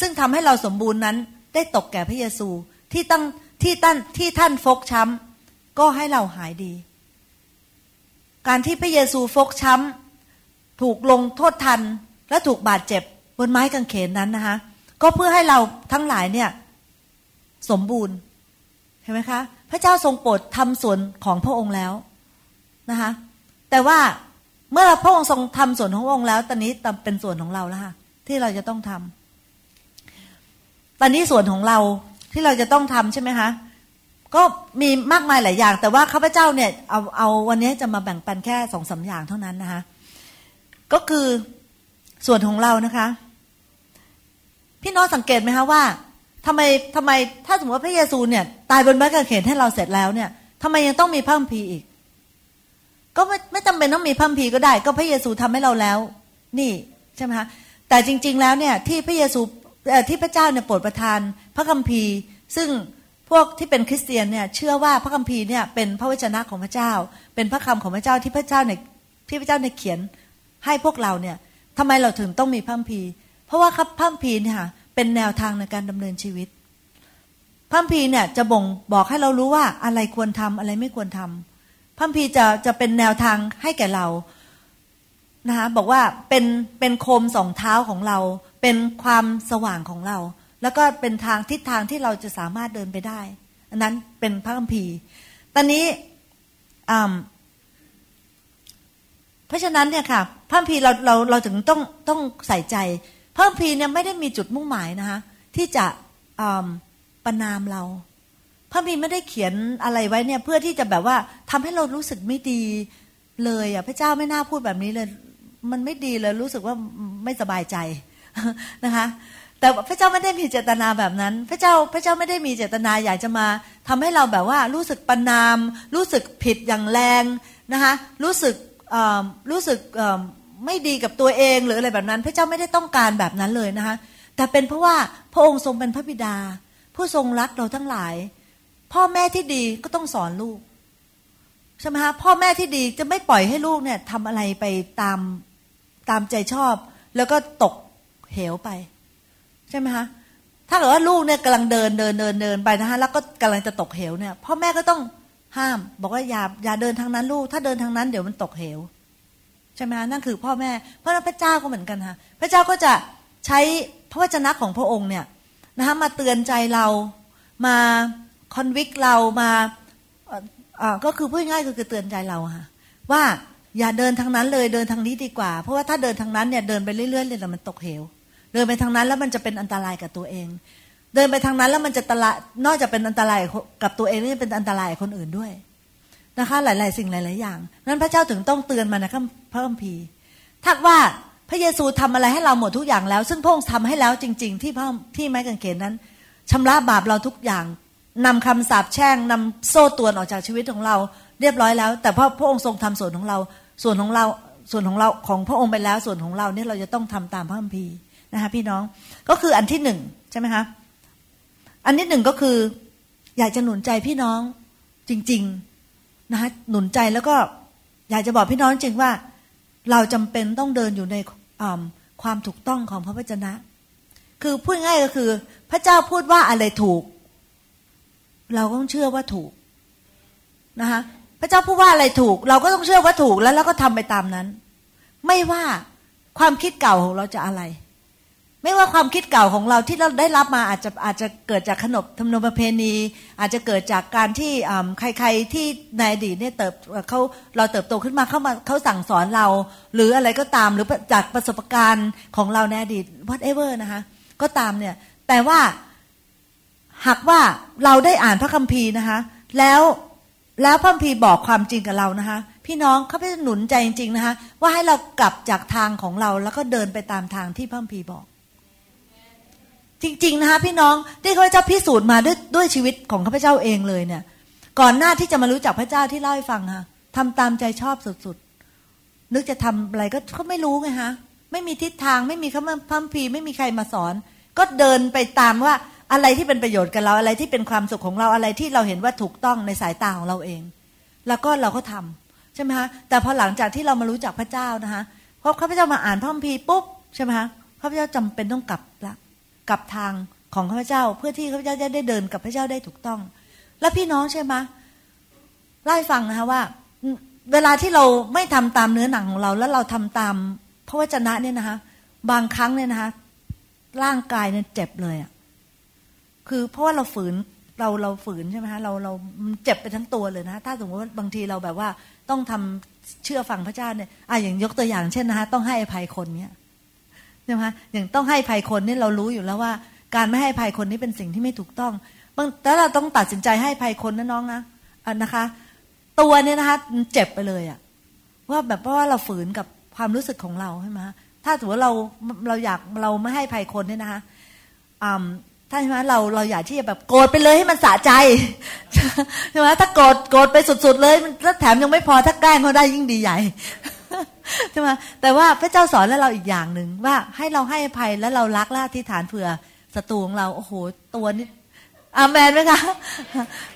ซึ่งทำให้เราสมบูรณ์นั้นได้ตกแก่พระเยซูที่ตั้งที่ตั้นที่ท่านฟกช้ำก็ให้เราหายดี การที่พระเยซูฟกช้ำถูกลงโทษทันและถูกบาดเจ็บ บนไม้กางเขนนั้นนะคะ ก็เพื่อให้เราทั้งหลายเนี่ย สมบูรณ์เห็นไหมคะ พระเจ้าทรงโปรดทำส่วนของพระองค์แล้วนะคะ แต่ว่าเมื่อพระองค์ทรงทำส่วนของพระองค์แล้ว ตอนนี้เป็นส่วนของเราแล้วค่ะที่เราจะต้องทำตอนนี้ส่วนของเราที่เราจะต้องทำใช่ไหมคะก็มีมากมายหลายอย่าง แต่ว่าข้าพเจ้าเนี่ยเอาเอาวันนี้จะมาแบ่งปันแค่สองสาอย่างเท่านั้นนะคะ ก็คือส่วนของเรานะคะ พี่น้องสังเกตไหมคะว่าทำไมทำไมถ้าสมมติว่าพระเยซูเนี่ย ตายบนไม้กางเขนให้เราเสร็จแล้วเนี่ยทำไมยังต้องมีพระคัมภีร์อีก ก็ไม่ไม่จำเป็นต้องมีพระคัมภีร์ก็ได้ ก็พระเยซูทำให้เราแล้ว นี่ใช่ไหมคะแต่จริง ๆ แล้วเนี่ยที่พระเยซูที่พระเจ้าเนี่ยโปรดประทาน พระคัมภีร์ ซึ่งพวกที่เป็นคริสเตียนเนี่ยเชื่อว่าพระคัมภีร์เนี่ยเป็นพระวจนะของพระเจ้า เป็นพระคำของพระเจ้าที่พระเจ้าเนี่ยที่พระเจ้าเนี่ยเขียนให้พวกเราเนี่ยทำไมเราถึงต้องมีพระคัมภีร์ เพราะว่าครับพัมภีเนี่ยเป็นแนวทางในการดำเนินชีวิตพัมภีเนี่ยจะบ่งบอกให้เรารู้ว่าอะไรควรทำอะไรไม่ควรทำพัมภีจะจะเป็นแนวทางให้แก่เรานะคะบอกว่าเป็นเป็นโคมสองเท้าของเรา เป็นความสว่างของเรา แล้วก็เป็นทางทิศทางที่เราจะสามารถเดินไปได้ อันนั้นเป็นพระคัมภีร์ ตอนนี้เพราะฉะนั้นเนี่ยค่ะพระคัมภีร์เราเราเราถึงต้องต้องใส่ใจ พระคัมภีร์เนี่ยไม่ได้มีจุดมุ่งหมายนะคะที่จะประนามเราพระคัมภีร์ไม่ได้เขียนอะไรไว้เนี่ยเพื่อที่จะแบบว่าทำให้เรารู้สึกไม่ดีเลยอะพระเจ้าไม่น่าพูดแบบนี้เลย มันไม่ดีเลยรู้สึกว่าไม่สบายใจนะคะ แต่พระเจ้าไม่ได้มีเจตนาแบบนั้น พระเจ้าพระเจ้าไม่ได้มีเจตนาอยากจะมาทำให้เราแบบว่ารู้สึกประนาม รู้สึกผิดอย่างแรงนะคะรู้สึกรู้สึก ไม่ดีกับตัวเองหรืออะไรแบบนั้น พระเจ้าไม่ได้ต้องการแบบนั้นเลยนะคะแต่เป็นเพราะว่าพระองค์ทรงเป็นพระบิดา ผู้ทรงรักเราทั้งหลาย พ่อแม่ที่ดีก็ต้องสอนลูกใช่ไหมคะพ่อแม่ที่ดีจะไม่ปล่อยให้ลูกเนี่ยทำอะไรไปตามตามใจชอบ แล้วก็ตกเหวไป ใช่ไหมคะถ้าเกิดว่าลูกเนี่ยกำลังเดินเดินเดินเดินไปนะคะแล้วก็กำลังจะตกเหวเนี่ย พ่อแม่ก็ต้องห้าม บอกว่าอย่าอย่าเดินทางนั้นลูก ถ้าเดินทางนั้นเดี๋ยวมันตกเหว ใช่ไหมคะนั่นคือพ่อแม่ เพราะนั้นพระเจ้าก็เหมือนกันค่ะพระเจ้าก็จะใช้พระวจนะของพระองค์เนี่ยนะคะมาเตือนใจเรามาคอนวิกเรามาก็คือพูดง่ายก็คือเตือนใจเราค่ะว่าอย่าเดินทางนั้นเลยเดินทางนี้ดีกว่า เพราะว่าถ้าเดินทางนั้นเนี่ยเดินไปเรื่อยๆเลยแต่มันตกเหว เดินไปทางนั้นแล้วมันจะเป็นอันตรายกับตัวเอง เดินไปทางนั้นแล้วมันจะตละนอกจากเป็นอันตรายกับตัวเองนี่เป็นอันตรายคนอื่นด้วย นะคะ หลาย ๆ สิ่งหลาย ๆ อย่างนั้นพระเจ้าถึงต้องเตือนมานะครับพระคัมภีร์ถ้าว่าพระเยซูทำอะไรให้เราหมดทุกอย่างแล้ว ซึ่งพระองค์ทำให้แล้วจริง ๆ ที่พระที่ไม้กางเขนนั้นชำระบาปเราทุกอย่างนำคำสาปแช่งนำโซ่ตวนออกจากชีวิตของเรา เรียบร้อยแล้ว แต่พระพระองค์ทรงทำส่วนของเราส่วนของเราส่วนของเราของพระองค์ไปแล้วส่วนของเราเนี่ยเราจะต้องทำตามพระคัมภีร์นะคะพี่น้องก็คืออันที่หนึ่งใช่ไหมคะอันที่หนึ่งก็คือ อยากจะหนุนใจพี่น้องจริง ๆ นะคะหนุนใจแล้วก็อยากจะบอกพี่น้องจริงว่า เราจำเป็นต้องเดินอยู่ในความถูกต้องของพระวจนะ คือพูดง่ายก็คือ พระเจ้าพูดว่าอะไรถูก เราก็ต้องเชื่อว่าถูกนะคะพระเจ้าพูดว่าอะไรถูก เราก็ต้องเชื่อว่าถูกแล้วเราก็ทำไปตามนั้น ไม่ว่าความคิดเก่าของเราจะอะไร ไม่ว่าความคิดเก่าของเราที่เราได้รับมาอาจจะอาจจะเกิดจากขนบธรรมนประเพณี อาจจะเกิดจากการที่ใครๆที่ในอดีตเนี่ยเติบเขาเราเติบโตขึ้นมาเข้ามาเขาสั่งสอนเรา หรืออะไรก็ตามหรือจากประสบการณ์ของเราในอดีต whatever นะคะก็ตามเนี่ยแต่ว่าหากว่าเราได้อ่านพระคัมภีร์นะคะแล้วแล้วพระคัมภีร์บอกความจริงกับเรานะคะพี่น้องเขาไปหนุนใจจริงๆนะคะว่าให้เรากลับจากทางของเราแล้วก็เดินไปตามทางที่พระคัมภีร์บอก จริงๆนะคะพี่น้องที่ข้าพเจ้าพิสูจน์มาด้วยด้วยชีวิตของข้าพเจ้าเองเลยเนี่ย ก่อนหน้าที่จะมารู้จักพระเจ้าที่เล่าให้ฟังค่ะทำตามใจชอบสุดๆ นึกจะทำอะไรก็เขาไม่รู้ไงฮะไม่มีทิศทางไม่มีคำพัมภีไม่มีใครมาสอน ก็เดินไปตามว่าอะไรที่เป็นประโยชน์กับเราอะไรที่เป็นความสุขของเราอะไรที่เราเห็นว่าถูกต้องในสายตาของเราเอง แล้วก็เราก็ทำใช่ไหมคะแต่พอหลังจากที่เรามารู้จักพระเจ้านะคะพอข้าพเจ้ามาอ่านพระคัมภีร์ปุ๊บใช่ไหมคะข้าพเจ้าจำเป็นต้องกลับละ กับทางของข้าพเจ้า เพื่อที่ข้าพเจ้าจะได้เดินกับพระเจ้าได้ถูกต้อง แล้วพี่น้องใช่ไหมไล่ฟังนะคะว่า เวลาที่เราไม่ทำตามเนื้อหนังของเรา แล้วเราทำตามพระวจนะเนี่ยนะคะ บางครั้งเนี่ยนะคะ ร่างกายเนี่ยเจ็บเลยอะคือเพราะว่าเราฝืนเราเราฝืนใช่ไหมฮะเราเราเจ็บไปทั้งตัวเลยนะ ถ้าสมมติว่าบางทีเราแบบว่าต้องทำเชื่อฟังพระเจ้าเนี่ยอะอย่างยกตัวอย่างเช่นนะฮะต้องให้อภัยคนเนี้ย ช่ไหมอย่างต้องให้ภัยคนนี่เรารู้อยู่แล้วว่า การไม่ให้ภัยคนนี่เป็นสิ่งที่ไม่ถูกต้องแต่เราต้องตัดสินใจให้ภัยคนนะน้องนะนะคะ ตัวเนี่ยนะคะเจ็บไปเลยอะว่าแบบเพราะว่าเราฝืนกับความรู้สึกของเราใช่ไหมถ้าถือว่าเราเราอยากเราไม่ให้ภัยคนเนี่ยนะคะถ้าใช่ไหมเราเราอยากที่จะแบบโกรธไปเลยให้มันสะใจใช่ไหมถ้าโกรธโกรธไปสุด ๆ เลยแล้วแถมยังไม่พอถ้าแกล้งเขาได้ยิ่งดีใหญ่ ใช่ไหมแต่ว่าพระเจ้าสอนแล้วเราอีกอย่างหนึ่งว่าให้เราให้อภัยแล้วเรารักและอธิษฐานเผื่อศัตรูของเราโอ้โหตัวนี้อาแมนไหมคะ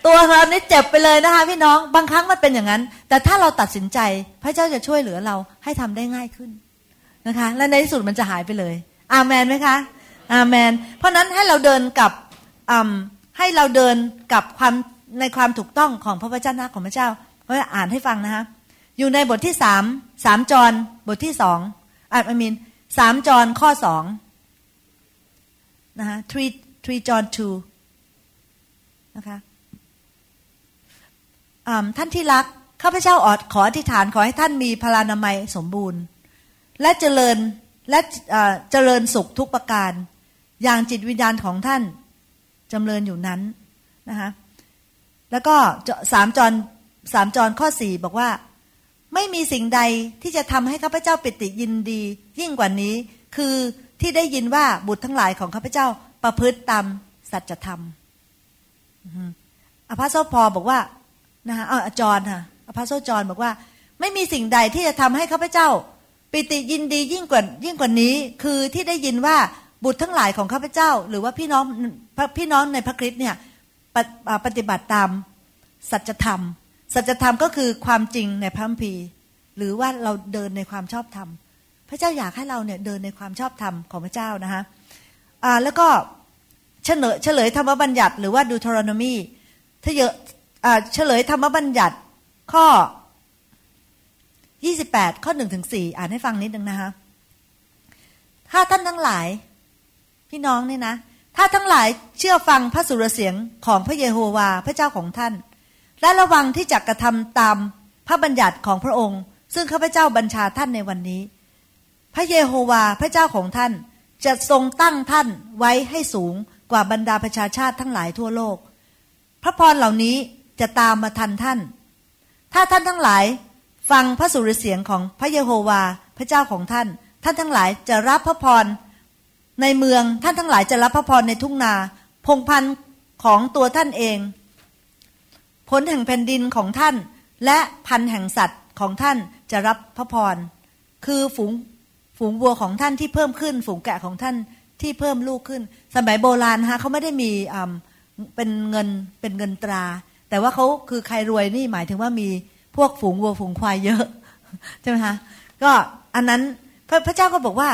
ตัวเรานี่เจ็บไปเลยนะคะพี่น้องบางครั้งมันเป็นอย่างนั้น แต่ถ้าเราตัดสินใจพระเจ้าจะช่วยเหลือเราให้ทำได้ง่ายขึ้นนะคะ และในที่สุดมันจะหายไปเลย อาแมนไหมคะ อาเมน เพราะนั้นให้เราเดินกับให้เราเดินกับความในความถูกต้องของพระวจนะของพระเจ้าเพราะอ่านให้ฟังนะคะ อยู่ในบทที่สามสามจรบทที่สองอ่านมินสามจรข้อสองนะคะ three three John two นะคะท่านที่รักข้าพเจ้าอดขออธิษฐานขอให้ท่านมีพลานามัยสมบูรณ์ และเจริญและเจริญสุขทุกประการ อย่างจิตวิญญาณของท่านจำเริญอยู่นั้นนะคะแล้วก็สามจรสามจรข้อสี่บอกว่า ไม่มีสิ่งใดที่จะทำให้ข้าพเจ้าปิติยินดี ยิ่งกว่านี้คือที่ได้ยินว่าบุตรทั้งหลายของข้าพเจ้าประพฤติตามสัจธรรมอภาโซพอบอกว่านะคะอจรค่ะอภาโซจรบอกว่า ไม่มีสิ่งใดที่จะทำให้ข้าพเจ้า ปิติยินดียิ่งกว่ายิ่งกว่านี้ คือที่ได้ยินว่าบุตรทั้งหลายของข้าพเจ้า หรือว่าพี่น้องพี่น้องในพระคริสต์เนี่ยปปฏิบัติตามสัจธรรม สัจธรรมก็คือความจริงในพระคัมภีร์ หรือว่าเราเดินในความชอบธรรม พระเจ้าอยากให้เราเนี่ยเดินในความชอบธรรมของพระเจ้านะคะอ่าแล้วก็เฉลยเฉลยธรรมบัญญัติหรือว่าดูทรนมีถ้าเยอะอ่าเฉลยธรรมบัญญัติข้อ 28 ข้อ1ถึง4อ่านให้ฟังนิดนึงนะคะถ้าท่านทั้งหลาย พี่น้องเนี่ยนะ ถ้าทั้งหลายเชื่อฟังพระสุรเสียงของพระเยโฮวา พระเจ้าของท่าน และระวังที่จะกระทำตามพระบัญญัติของพระองค์ ซึ่งข้าพเจ้าบัญชาท่านในวันนี้ พระเยโฮวาพระเจ้าของท่านจะทรงตั้งท่านไว้ให้สูงกว่าบรรดาประชาชาติทั้งหลายทั่วโลก พระพรเหล่านี้จะตามมาทันท่าน ถ้าท่านทั้งหลายฟังพระสุรเสียงของพระเยโฮวาพระเจ้าของท่าน ท่านทั้งหลายจะรับพระพรในเมืองท่านทั้งหลายจะรับพระพรในทุ่งนา พงพันธ์ของตัวท่านเอง ผลแห่งแผ่นดินของท่าน และพันแห่งสัตว์ของท่านจะรับพระพร คือฝูงฝูงวัวของท่านที่เพิ่มขึ้น ฝูงแกะของท่านที่เพิ่มลูกขึ้น สมัยโบราณฮะเขาไม่ได้มีเป็นเงินเป็นเงินตรา แต่ว่าเขาคือใครรวยนี่หมายถึงว่ามีพวกฝูงวัวฝูงควายเยอะใช่ไหมคะก็อันนั้นพระพระเจ้าก็บอกว่า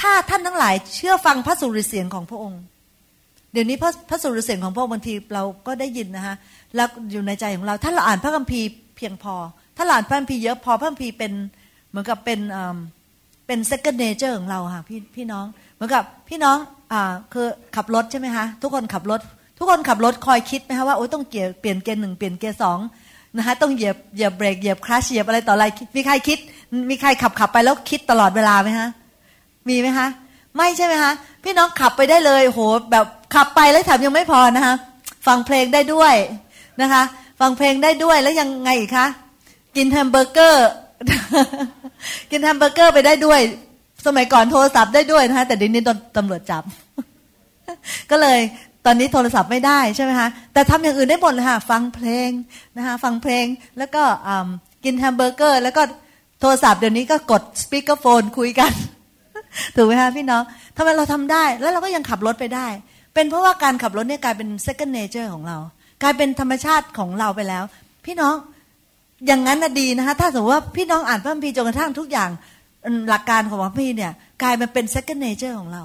ถ้าท่านทั้งหลายเชื่อฟังพระสุรเสียงของพระองค์ เดี๋ยวนี้พระพระสุรเสียงของพระองค์บางทีเราก็ได้ยินนะคะ แล้วอยู่ในใจของเรา ถ้าเราอ่านพระคัมภีร์เพียงพอ ถ้าเราอ่านพระคัมภีร์เยอะพอพระคัมภีร์เป็นเหมือนกับเป็นเป็น second nature ของเราค่ะพี่พี่น้อง เหมือนกับพี่น้องอ่าคือขับรถใช่ไหมคะทุกคนขับรถ ทุกคนขับรถคอยคิดไหมคะว่าโอ้ต้องเกียร์เปลี่ยนเกียร์หนึ่งเปลี่ยนเกียร์สองนะคะต้องเหยียบเหยียบเบรกเหยียบคลัชเหยียบอะไรต่ออะไรมีใครคิด มีใครขับขับไปแล้วคิดตลอดเวลาไหมคะมีไหมคะไม่ใช่ไหมคะพี่น้องขับไปได้เลยโหแบบขับไปแล้วแถมยังไม่พอนะคะฟังเพลงได้ด้วย นะคะ ฟังเพลงได้ด้วยแล้วยังไงอีกคะ กินแฮมเบอร์เกอร์ กินแฮมเบอร์เกอร์ไปได้ด้วย สมัยก่อนโทรศัพท์ได้ด้วยนะคะแต่เดี๋ยวนี้ตำรวจจับ ก็เลยตอนนี้โทรศัพท์ไม่ได้ใช่ไหมคะ แต่ทำอย่างอื่นได้หมดเลยค่ะ ฟังเพลงนะคะฟังเพลงแล้วก็กินแฮมเบอร์เกอร์ แล้วก็โทรศัพท์เดี๋ยวนี้ก็กด speakerphone คุยกัน ถูกไหมคะพี่น้องทำไมเราทำได้ แล้วเราก็ยังขับรถไปได้ เป็นเพราะว่าการขับรถเนี่ยกลายเป็น second nature ของเรา กลายเป็นธรรมชาติของเราไปแล้ว พี่น้องอย่างนั้นนะดีนะคะถ้าสมมติว่าพี่น้องอ่านพระคัมภีร์จนกระทั่งทุกอย่างหลักการของพระคัมภีร์เนี่ย กลายมาเป็น second nature ของเรา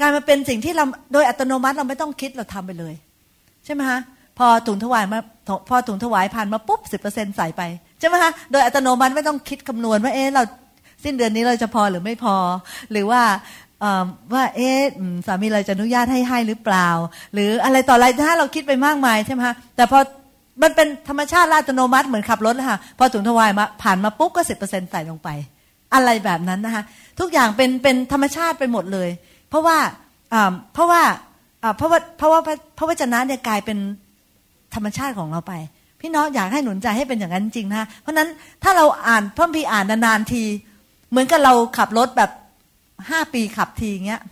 กลายมาเป็นสิ่งที่เราโดยอัตโนมัติเราไม่ต้องคิดเราทำไปเลย ใช่ไหมคะพอถุงถวายมาพอถุงถวายผ่านมาปุ๊บสิบเปอร์เซ็นใส่ไป ใช่ไหมคะโดยอัตโนมัติไม่ต้องคิดคำนวณว่าเอ๊ะเราสิ้นเดือนนี้เราจะพอหรือไม่พอ หรือว่า ว่าเอ๊ะสามีเราจะอนุญาตให้ให้หรือเปล่า หรืออะไรต่ออะไรถ้าเราคิดไปมากมายใช่ไหมคะแต่พอมันเป็นธรรมชาติอัตโนมัติเหมือนขับรถเลยค่ะพอถุงถวายมาผ่านมาปุ๊บก็สิบเปอร์เซ็นต์ใส่ลงไป อะไรแบบนั้นนะคะทุกอย่างเป็นเป็นธรรมชาติไปหมดเลย เพราะว่าเพราะว่าเพราะว่าเพราะว่าพระวจนะเนี่ยกลายเป็นธรรมชาติของเราไป พี่น้องอยากให้หนุนใจให้เป็นอย่างนั้นจริงนะเพราะนั้นถ้าเราอ่านพระพีอ่านนานๆที เหมือนกับเราขับรถแบบ ห้าปีขับทีเงี้ย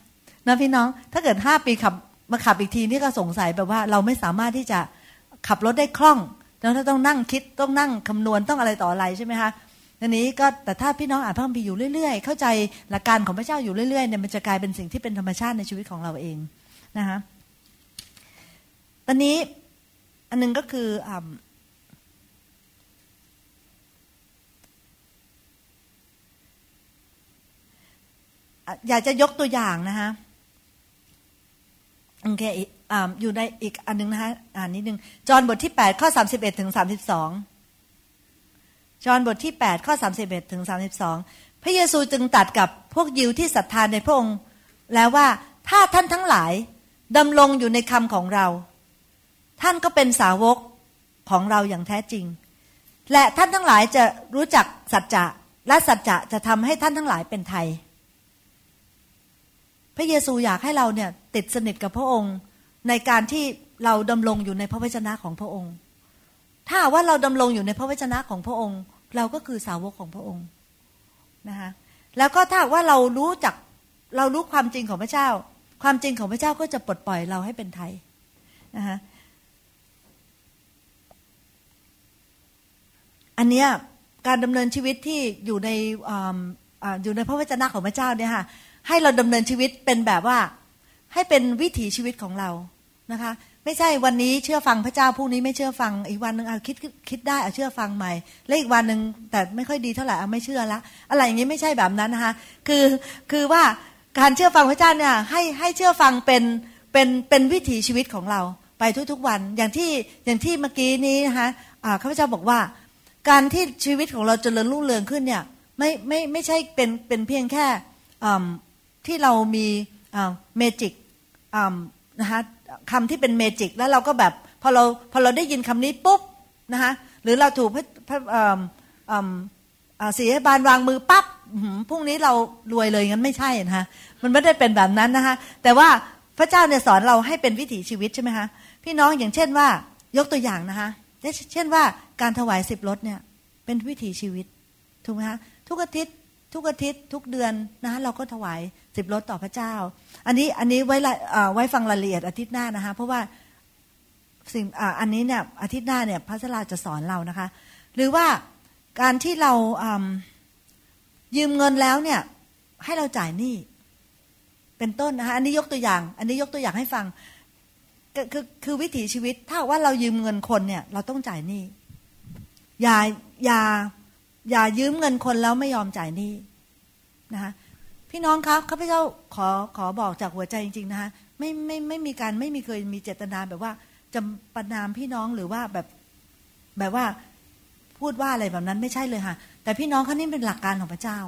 นะพี่น้องถ้าเกิดห้าปีขับมาขับอีกทีนี่ก็สงสัยแบบว่า เราไม่สามารถที่จะขับรถได้คล่องแล้วถ้าต้องนั่งคิดต้องนั่งคำนวณต้องอะไรต่ออะไรใช่ไหมคะทีนี้ก็แต่ถ้าพี่น้องอ่านพระคัมภีร์อยู่เรื่อยๆ เข้าใจหลักการของพระเจ้าอยู่เรื่อยๆเนี่ยมันจะกลายเป็นสิ่งที่เป็นธรรมชาติในชีวิตของเราเองนะคะตอนนี้อันนึงก็คืออ อยากจะยกตัวอย่างนะคะโอเคอยู่ในอีกอันนึงนะคะอ่านนิดนึง จอห์นบทที่ 8 ข้อ 31 ถึง 32 จอห์นบทที่ 8 ข้อ 31 ถึง 32 พระเยซูจึงตัดกับพวกยิวที่ศรัทธาในพระองค์ แล้วว่าถ้าท่านทั้งหลายดำรงอยู่ในคำของเรา ท่านก็เป็นสาวกของเราอย่างแท้จริง และท่านทั้งหลายจะรู้จักสัจจะและสัจจะจะทำให้ท่านทั้งหลายเป็นไทย พระเยซูอยากให้เราเนี่ยติดสนิทกับพระองค์ ในการที่เราดำรงอยู่ในพระวจนะของพระองค์ ถ้าว่าเราดำรงอยู่ในพระวจนะของพระองค์ เราก็คือสาวกของพระองค์นะคะแล้วก็ถ้าว่าเรารู้จักเรารู้ความจริงของพระเจ้า ความจริงของพระเจ้าก็จะปลดปล่อยเราให้เป็นไทยนะคะอันเนี้ยการดำเนินชีวิตที่อยู่ในอยู่ในพระวจนะของพระเจ้าเนี่ยค่ะ ให้เราดำเนินชีวิตเป็นแบบว่า ให้เป็นวิถีชีวิตของเรานะคะ ไม่ใช่วันนี้เชื่อฟังพระเจ้าพรุ่งนี้ไม่เชื่อฟังอีกวันหนึ่งเอาคิดคิดได้เอาเชื่อฟังใหม่ แล้วอีกวันหนึ่งแต่ไม่ค่อยดีเท่าไหร่เอาไม่เชื่อละอะไรอย่างนี้ไม่ใช่แบบนั้นนะคะ คือคือว่าการเชื่อฟังพระเจ้าเนี่ยให้ให้เชื่อฟังเป็นเป็นเป็นวิถีชีวิตของเราไปทุกๆวันอย่างที่อย่างที่เมื่อกี้นี้นะคะข้าพเจ้าบอกว่า การที่ชีวิตของเราจเจริญรุ่งเรืองขึ้นเนี่ยไม่ไม่ไม่ใช่เป็นเป็นเพียงแค่ ที่เรามีเมจิกนะคะคำที่เป็นเมจิกแล้วเราก็แบบพอเราพอเราได้ยินคำนี้ปุ๊บนะคะหรือเราถูกพระสีบานวางมือปั๊บพรุ่งนี้เรารวยเลยงั้นไม่ใช่นะคะมันไม่ได้เป็นแบบนั้นนะคะแต่ว่าพระเจ้าเนี่ยสอนเราให้เป็นวิถีชีวิตใช่ไหมคะพี่น้องอย่างเช่นว่ายกตัวอย่างนะคะเช่นว่าการถวายสิบรถเนี่ยเป็นวิถีชีวิตถูกไหมคะทุกอาทิตย์ ทุกอาทิตย์ทุกเดือนนะเราก็ถวายสิบรถต่อพระเจ้า อันนี้อันนี้ไว้ไว้ฟังรายละเอียดอาทิตย์หน้านะคะ เพราะว่าสิ่งอันนี้เนี่ยอาทิตย์หน้าเนี่ยพระสลาจะสอนเรานะคะ หรือว่าการที่เรายืมเงินแล้วเนี่ย ให้เราจ่ายหนี้เป็นต้นนะคะอันนี้ยกตัวอย่าง อันนี้ยกตัวอย่างให้ฟังคือคือวิถีชีวิตถ้าว่าเรายืมเงินคนเนี่ย เราต้องจ่ายหนี้อย่าอย่า อย่ายืมเงินคนแล้วไม่ยอมจ่ายหนี้นะคะพี่น้องครับข้าพเจ้าขอขอบอกจากหัวใจจริง ๆ นะคะไม่ไม่ไม่มีการไม่มีเคยมีเจตนาแบบว่าจะประนามพี่น้องหรือว่าแบบแบบว่าพูดว่าอะไรแบบนั้นไม่ใช่เลยค่ะ แต่พี่น้องเขานี่เป็นหลักการของพระเจ้า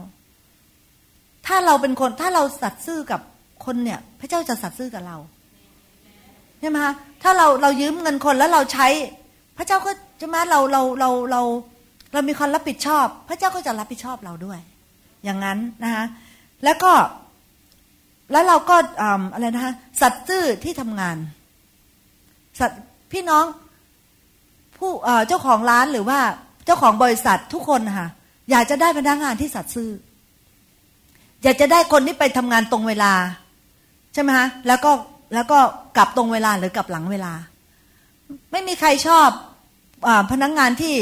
ถ้าเราเป็นคนถ้าเราสัตย์ซื่อกับคนเนี่ย พระเจ้าจะสัตย์ซื่อกับเราใช่ไหมคะถ้าเราเรายืมเงินคนแล้วเราใช้ พระเจ้าก็จะมาเราเราเราเรา เรามีความรับผิดชอบ พระเจ้าก็จะรับผิดชอบเราด้วย อย่างนั้นนะคะแล้วก็แล้วเราก็อะไรนะคะสัตว์ซื่อที่ทำงานสัตว์พี่น้องผู้เจ้าของร้านหรือว่าเจ้าของบริษัททุกคนค่ะอยากจะได้พนักงานที่สัตย์ซื่อ อยากจะได้คนที่ไปทำงานตรงเวลา ใช่ไหมคะแล้วก็แล้วก็กลับตรงเวลาหรือกลับหลังเวลา ไม่มีใครชอบอพนักงานที่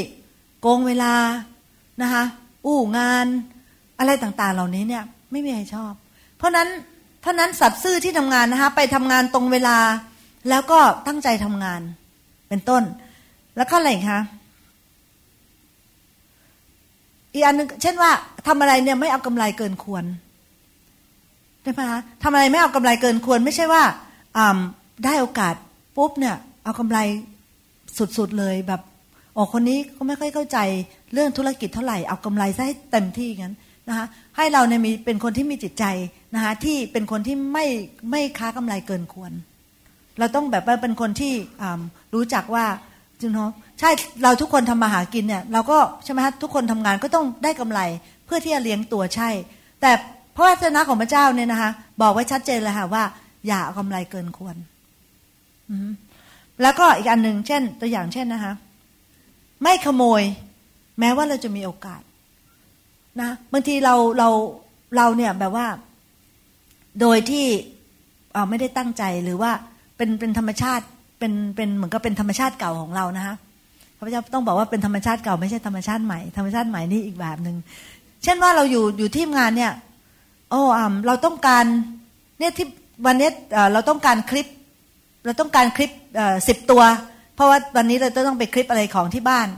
โกงเวลานะคะอู้งานอะไรต่างๆ เหล่านี้เนี่ยไม่มีใครชอบ เพราะนั้นเพรานั้นสัตว์ซื่อที่ทำงานนะคะไปทำงานตรงเวลา แล้วก็ตั้งใจทำงาน เป็นต้น แล้วก็อะไรคะอีกอันนึงเช่นว่าทำอะไรเนี่ยไม่เอากำไรเกินควรใช่ไหมคะทำอะไรไม่เอากำไรเกินควร ไม่ใช่ว่าได้โอกาสปุ๊บเนี่ย เอากำไรสุดๆเลยแบบ โอ้คนนี้ก็ไม่ค่อยเข้าใจเรื่องธุรกิจเท่าไหร่เอากำไรซะให้เต็มที่งั้นนะคะให้เราเนี่ยมีเป็นคนที่มีจิตใจนะคะที่เป็นคนที่ไม่ไม่ค้ากำไรเกินควร เราต้องแบบว่าเป็นคนที่รู้จักว่าจึงเนาะใช่เราทุกคนทำมาหากินเนี่ยเราก็ใช่ไหมฮะทุกคนทำงานก็ต้องได้กำไรเพื่อพื่อที่จะเลี้ยงตัวใช่ แต่พระวจนะของพระเจ้าเนี่ยนะคะบอกไว้ชัดเจนเลยค่ะว่า อย่าเอากำไรเกินควรแล้วก็อีกอันหนึ่งเช่น ตัวอย่างเช่นนะคะ ไม่ขโมย แม้ว่าเราจะมีโอกาสนะบางทีเราเราเราเนี่ยแบบว่า โดยที่ไม่ได้ตั้งใจหรือว่าเป็นเป็นธรรมชาติเป็นเป็นเหมือนกับเป็นธรรมชาติเก่าของเรานะคะพระเจ้าต้องบอกว่าเป็นธรรมชาติเก่าไม่ใช่ธรรมชาติใหม่ธรรมชาติใหม่นี่อีกแบบหนึ่งเช่นว่าเราอยู่อยู่ที่งานเนี่ยโอ้อ่าเราต้องการเนี่ยที่วันนี้เราต้องการคลิป เราต้องการคลิปสิบตัว ราะว่าวันนี้เราต้องไปคลิปอะไรของที่บ้าน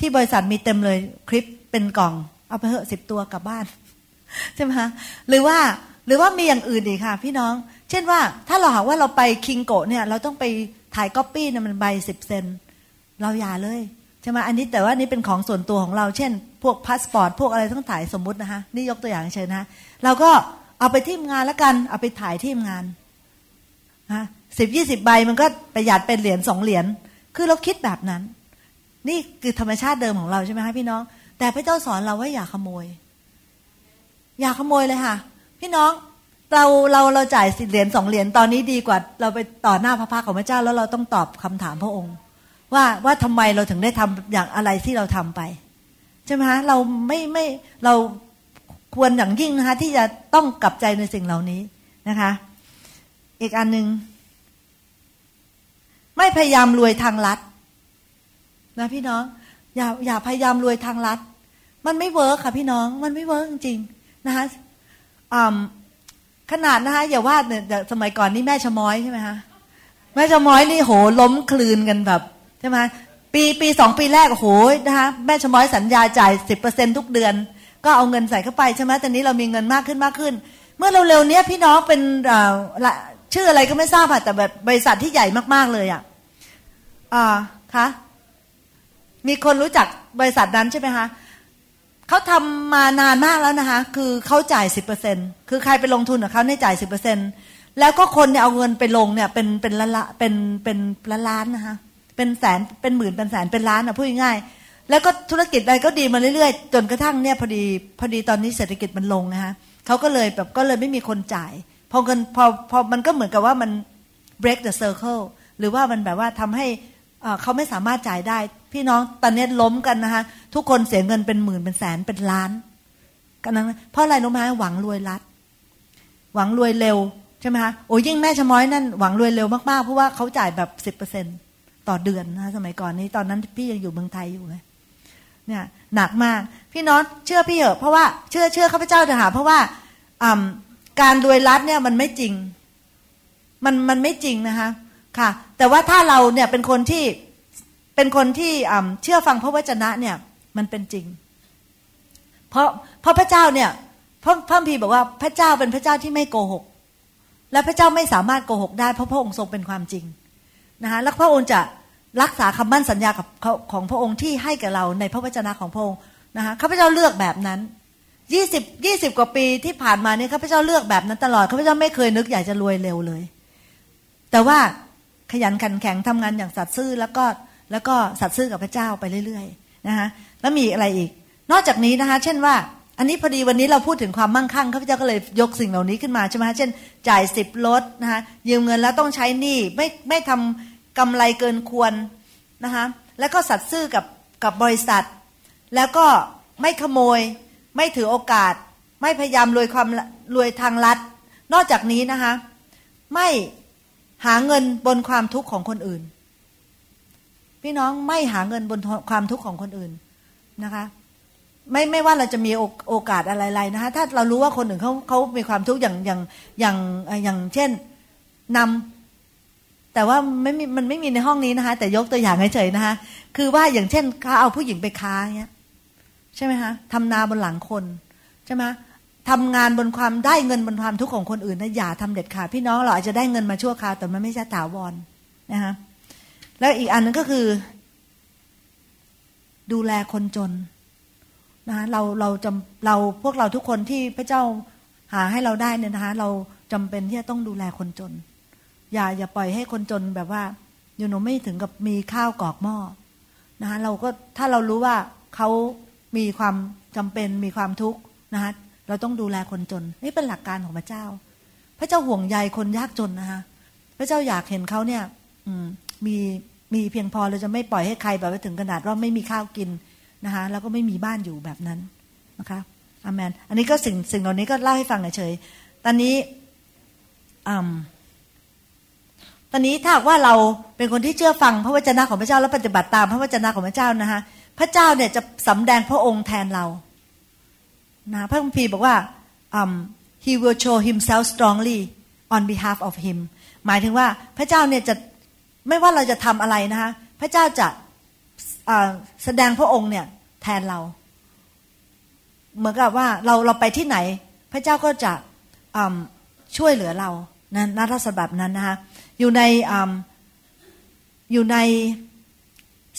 ที่บริษัทมีเต็มเลยคลิปเป็นกล่อง เอาไปเหอะสิบตัวกลับบ้านใช่ไหมคะหรือว่าหรือว่ามีอย่างอื่นอีกค่ะ พี่น้อง เช่นว่า ถ้าเราหากว่าเราไป Kinko's เนี่ย เราต้องไปถ่ายก๊อปปี้เนี่ยมันใบสิบเซนต์เราอย่าเลยใช่ไหมอันนี้แต่ว่านี่เป็นของส่วนตัวของเรา เช่น พวกพาสปอร์ตพวกอะไรต้องถ่ายสมมุตินะคะนี่ยกตัวอย่างเชิญนะเราก็เอาไปที่งานแล้วกัน เอาไปถ่ายที่งานนะ สิบยี่สิบใบมันก็ประหยัดเป็นเหรียญสองเหรียญคือเราคิดแบบนั้น นี่คือธรรมชาติเดิมของเราใช่ไหมคะพี่น้อง แต่พระเจ้าสอนเราว่าอย่าขโมย อย่าขโมยเลยค่ะ พี่น้องเราเราเราจ่ายสิเหรียญสองเหรียญตอนนี้ดีกว่า เราไปต่อหน้าพระพักของพระเจ้าแล้วเราต้องตอบคำถามพระองค์ ว่าว่าทำไมเราถึงได้ทำอย่างอะไรที่เราทำไปใช่ไหมคะเราไม่ไม่เราควรอย่างยิ่งนะคะที่จะต้องกลับใจในสิ่งเหล่านี้นะคะ อีกอันหนึ่ง ไม่พยายามรวยทางลัดนะพี่น้อง อย่าอย่าพยายามรวยทางลัด มันไม่ work ค่ะพี่น้องมันไม่ work จริงๆนะคะขนาดนะคะอย่าว่าเนี่ยสมัยก่อนนี่แม่ชะม้อยใช่ไหมคะแม่ชะม้อยนี่โหล้มครืนกันแบบใช่ไหมปีปีสองปีแรกโหนะคะแม่ชม้อยสัญญาจ่ายสิบเปอร์เซ็นต์ทุกเดือน ก็เอาเงินใส่เข้าไปใช่ไหมตอนนี้เรามีเงินมากขึ้นมากขึ้น เมื่อเร็วๆนี้พี่น้องเป็น ชื่ออะไรก็ไม่ทราบค่ะแต่แบบบริษัทที่ใหญ่มากๆเลยอะอ่าคะมีคนรู้จักบริษัทนั้นใช่ไหมคะเขาทำมานานมากแล้วนะคะ คือเขาจ่ายสิบเปอร์เซ็นคือใครไปลงทุนกับเขาเนี่ยจ่ายสิบเปอร์เซ็นแล้วก็คนเนี่ยเอาเงินไปลงเนี่ย เป็นเป็นละละเป็นเป็นละล้านนะคะเป็นแสนเป็นหมื่นเป็นแสนเป็นล้านอะพูดง่ายๆแล้วก็ธุรกิจอะไรก็ดีมาเรื่อยๆ จนกระทั่งเนี่ยพอดีพอดีตอนนี้เศรษฐกิจมันลงนะคะเขาก็เลยแบบก็เลยไม่มีคนจ่าย พอเงินพอพอมันก็เหมือนกับว่ามัน break the circle หรือว่ามันแบบว่าทำให้เขาไม่สามารถจ่ายได้ พี่น้องตอนนี้ล้มกันนะคะทุกคนเสียเงินเป็นหมื่นเป็นแสนเป็นล้านกันนั้นเพราะอะไรรู้ไหมหวังรวยรัด หวังรวยเร็วใช่ไหมคะโอ้ยิ่งแม่ชะม้อยนั่นหวังรวยเร็วมากๆเพราะว่าเขาจ่ายแบบสิบเปอร์เซ็นต์ต่อเดือนนะสมัยก่อนนี้ตอนนั้นพี่ยังอยู่เมืองไทยอยู่เลยเนี่ยหนักมาก พี่น้องเชื่อพี่เหอะเพราะว่าเชื่อเชื่อข้าพเจ้าเถอะหาเพราะว่า การรวยรัดเนี่ยมันไม่จริง มันมันไม่จริงนะคะค่ะ แต่ว่าถ้าเราเนี่ยเป็นคนที่เป็นคนที่เชื่อฟังพระวจนะเนี่ยมันเป็นจริง เพราะเพราะพระเจ้าเนี่ยพระพระพีบอกว่าพระเจ้าเป็นพระเจ้าที่ไม่โกหก และพระเจ้าไม่สามารถโกหกได้เพราะพระองค์ทรงเป็นความจริงนะคะแล้วพระองค์จะรักษาคำมั่นสัญญากับของพระองค์ที่ให้แก่เราในพระวจนะของพระองค์นะคะข้าพเจ้าเลือกแบบนั้น ยี่สิบยี่สิบกว่าปีที่ผ่านมาเนี่ยข้าพเจ้าเลือกแบบนั้นตลอดข้าพเจ้าไม่เคยนึกอยากจะรวยเร็วเลย แต่ว่าขยันขันแข็งทำงานอย่างสัตย์ซื่อแล้วก็แล้วก็สัตย์ซื่อกับพระเจ้าไปเรื่อยๆนะคะแล้วมีอะไรอีก นอกจากนี้นะคะ เช่นว่า อันนี้พอดีวันนี้เราพูดถึงความมั่งคั่งข้าพเจ้าก็เลยยกสิ่งเหล่านี้ขึ้นมาใช่ไหมเช่น จ่ายสิบลดนะคะยืมเงินแล้วต้องใช้หนี้ไม่ไม่ทำกำไรเกินควรนะคะแล้วก็สัตซ์ซื่อกับกับบริษัท แล้วก็ไม่ขโมย ไม่ถือโอกาส ไม่พยายามรวยความรวยทางลัด นอกจากนี้นะคะ ไม่หาเงินบนความทุกข์ของคนอื่น พี่น้องไม่หาเงินบนความทุกข์ของคนอื่นนะคะไม่ไม่ว่าเราจะมีโอกาสอะไรๆนะคะถ้าเรารู้ว่าคนอื่นเขาเขามีความทุกข์อย่างอย่างอย่างอย่างเช่นนำแต่ว่าไม่มีมันไม่มีในห้องนี้นะคะ แต่ยกตัวอย่างเฉยๆนะคะ คือว่าอย่างเช่นเขาเอาผู้หญิงไปค้าเงี้ย ใช่ไหมคะทำนาบนหลังคนใช่ไหมทำงานบนความได้เงินบนความทุกข์ของคนอื่นนะอย่าทำเด็ดขาดพี่น้องเราอาจจะได้เงินมาชั่วคราวแต่มันไม่ใช่ถาวรนะคะแล้วอีกอันนึงก็คือ ดูแลคนจนนะคะเราเราจำเราพวกเราทุกคนที่พระเจ้าหาให้เราได้เนี่ยนะคะเราจำเป็นที่จะต้องดูแลคนจน อย่าอย่าปล่อยให้คนจนแบบว่าอยู่หนูไม่ถึงกับมีข้าวกอกหม้อนะคะเราก็ถ้าเรารู้ว่าเขา มีความจำเป็นมีความทุกข์นะคะเราต้องดูแลคนจน นี่เป็นหลักการของพระเจ้า พระเจ้าห่วงใยคนยากจนนะคะพระเจ้าอยากเห็นเขาเนี่ยมีมีเพียงพอเราจะไม่ปล่อยให้ใครแบบไปถึงขนาดว่าไม่มีข้าวกินนะคะแล้วก็ไม่มีบ้านอยู่แบบนั้นนะคะอามนอันนี้ก็สิ่งสิ่งเหล่านี้ก็เล่าให้ฟังเฉยตอนนี้อืมตอนนี้ถ้าว่าเราเป็นคนที่เชื่อฟังพระวจนะของพระเจ้าและปฏิบัติตามพระวจนะของพระเจ้านะคะ พระเจ้าเนี่ยจะสำแดงพระองค์แทนเรานะพระคัมภีร์บอกว่า um, he will show himself strongly on behalf of him หมายถึงว่าพระเจ้าเนี่ยจะไม่ว่าเราจะทำอะไรนะคะพระเจ้าจะแสดงพระองค์เนี่ยแทนเรา เหมือนกับว่าเราเราไปที่ไหน พระเจ้าก็จะช่วยเหลือเรานะนัทศบับนั้นนะคะอยู่ในอยู่ใน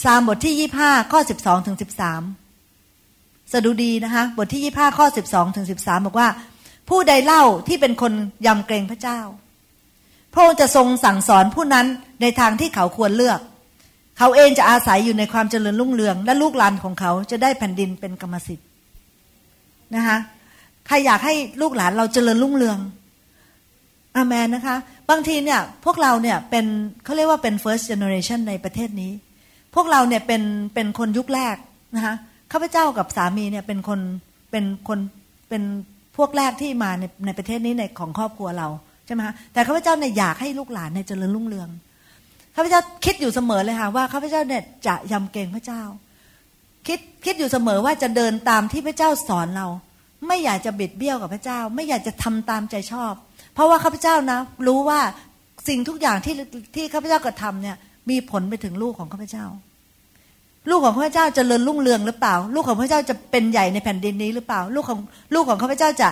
ซามบทที่ยี่ห้าข้อสิบสองถึงสิบสามสดุดีนะคะ บทที่ยี่ห้าข้อสิบสองถึงสิบสามบอกว่า ผู้ใดเล่าที่เป็นคนยำเกรงพระเจ้า พระองค์จะทรงสั่งสอนผู้นั้นในทางที่เขาควรเลือก เขาเองจะอาศัยอยู่ในความเจริญรุ่งเรือง และลูกหลานของเขาจะได้แผ่นดินเป็นกรรมสิทธิ์นะคะใครอยากให้ลูกหลานเราเจริญรุ่งเรืองอาเมนนะคะ บางทีเนี่ยพวกเราเนี่ยเป็นเขาเรียกว่าเป็น first generation ในประเทศนี้ พวกเราเนี่ยเป็นเป็นคนยุคแรกนะคะข้าพเจ้ากับสามีเนี่ยเป็นคนเป็นคนเป็นพวกแรกที่มาในในประเทศนี้ในของครอบครัวเราใช่ไหมคะแต่ข้าพเจ้าเนี่ยอยากให้ลูกหลานเนี่ยเจริญรุ่งเรืองข้าพเจ้าคิดอยู่เสมอเลยค่ะว่าข้าพเจ้าเนี่ยจะยำเกรงพระเจ้า คิดคิดอยู่เสมอว่าจะเดินตามที่พระเจ้าสอนเรา ไม่อยากจะบิดเบี้ยวกับพระเจ้า ไม่อยากจะทำตามใจชอบ เพราะว่าข้าพเจ้านะ รู้ว่าสิ่งทุกอย่างที่ที่ข้าพเจ้ากระทำเนี่ย มีผลไปถึงลูกของข้าพเจ้า ลูกของข้าพเจ้าจะเริญรุ่งเรืองหรือเปล่า ลูกของข้าพเจ้าจะเป็นใหญ่ในแผ่นดินนี้หรือเปล่า ลูกของลูกของข้าพเจ้าจะ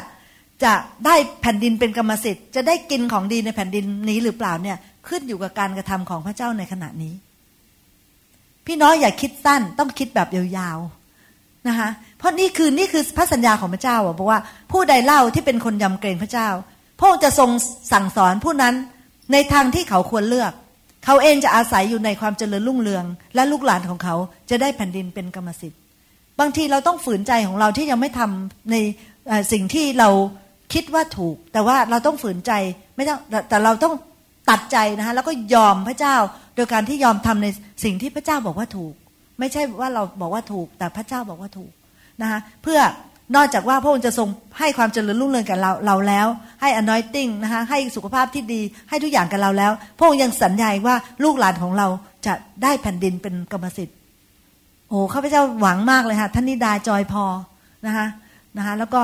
จะได้แผ่นดินเป็นกรรมสิทธิ์จะได้กินของดีในแผ่นดินนี้หรือเปล่าเนี่ยขึ้นอยู่กับการกระทำของพระเจ้าในขณะนี้ พี่น้อยอย่าคิดสั้นต้องคิดแบบยาวๆนะคะเพราะนี่คือนี่คือพระสัญญาของพระเจ้าบอกว่าผู้ใดเล่าที่เป็นคนยำเกรงพระเจ้า พระองค์จะทรงสั่งสอนผู้นั้นในทางที่เขาควรเลือก เขาเองจะอาศัยอยู่ในความเจริญรุ่งเรือง และลูกหลานของเขาจะได้แผ่นดินเป็นกรรมสิทธิ์ บางทีเราต้องฝืนใจของเราที่ยังไม่ทำในสิ่งที่เราคิดว่าถูก แต่ว่าเราต้องฝืนใจไม่ต้องแต่เราต้องตัดใจนะคะแล้วก็ยอมพระเจ้า โดยการที่ยอมทำในสิ่งที่พระเจ้าบอกว่าถูก ไม่ใช่ว่าเราบอกว่าถูก แต่พระเจ้าบอกว่าถูกนะคะเพื่อ นอกจากว่าพระองค์จะทรงให้ความเจริญรุ่งเรืองกับเราเราแล้ว ให้ anointing นะคะให้สุขภาพที่ดีให้ทุกอย่างกับเราแล้ว พระองค์ยังสัญญาว่าลูกหลานของเราจะได้แผ่นดินเป็นกรรมสิทธิ์โอ้ข้าพเจ้าหวังมากเลยค่ะท่านนิดาจอยพอนะคะนะคะแล้วก็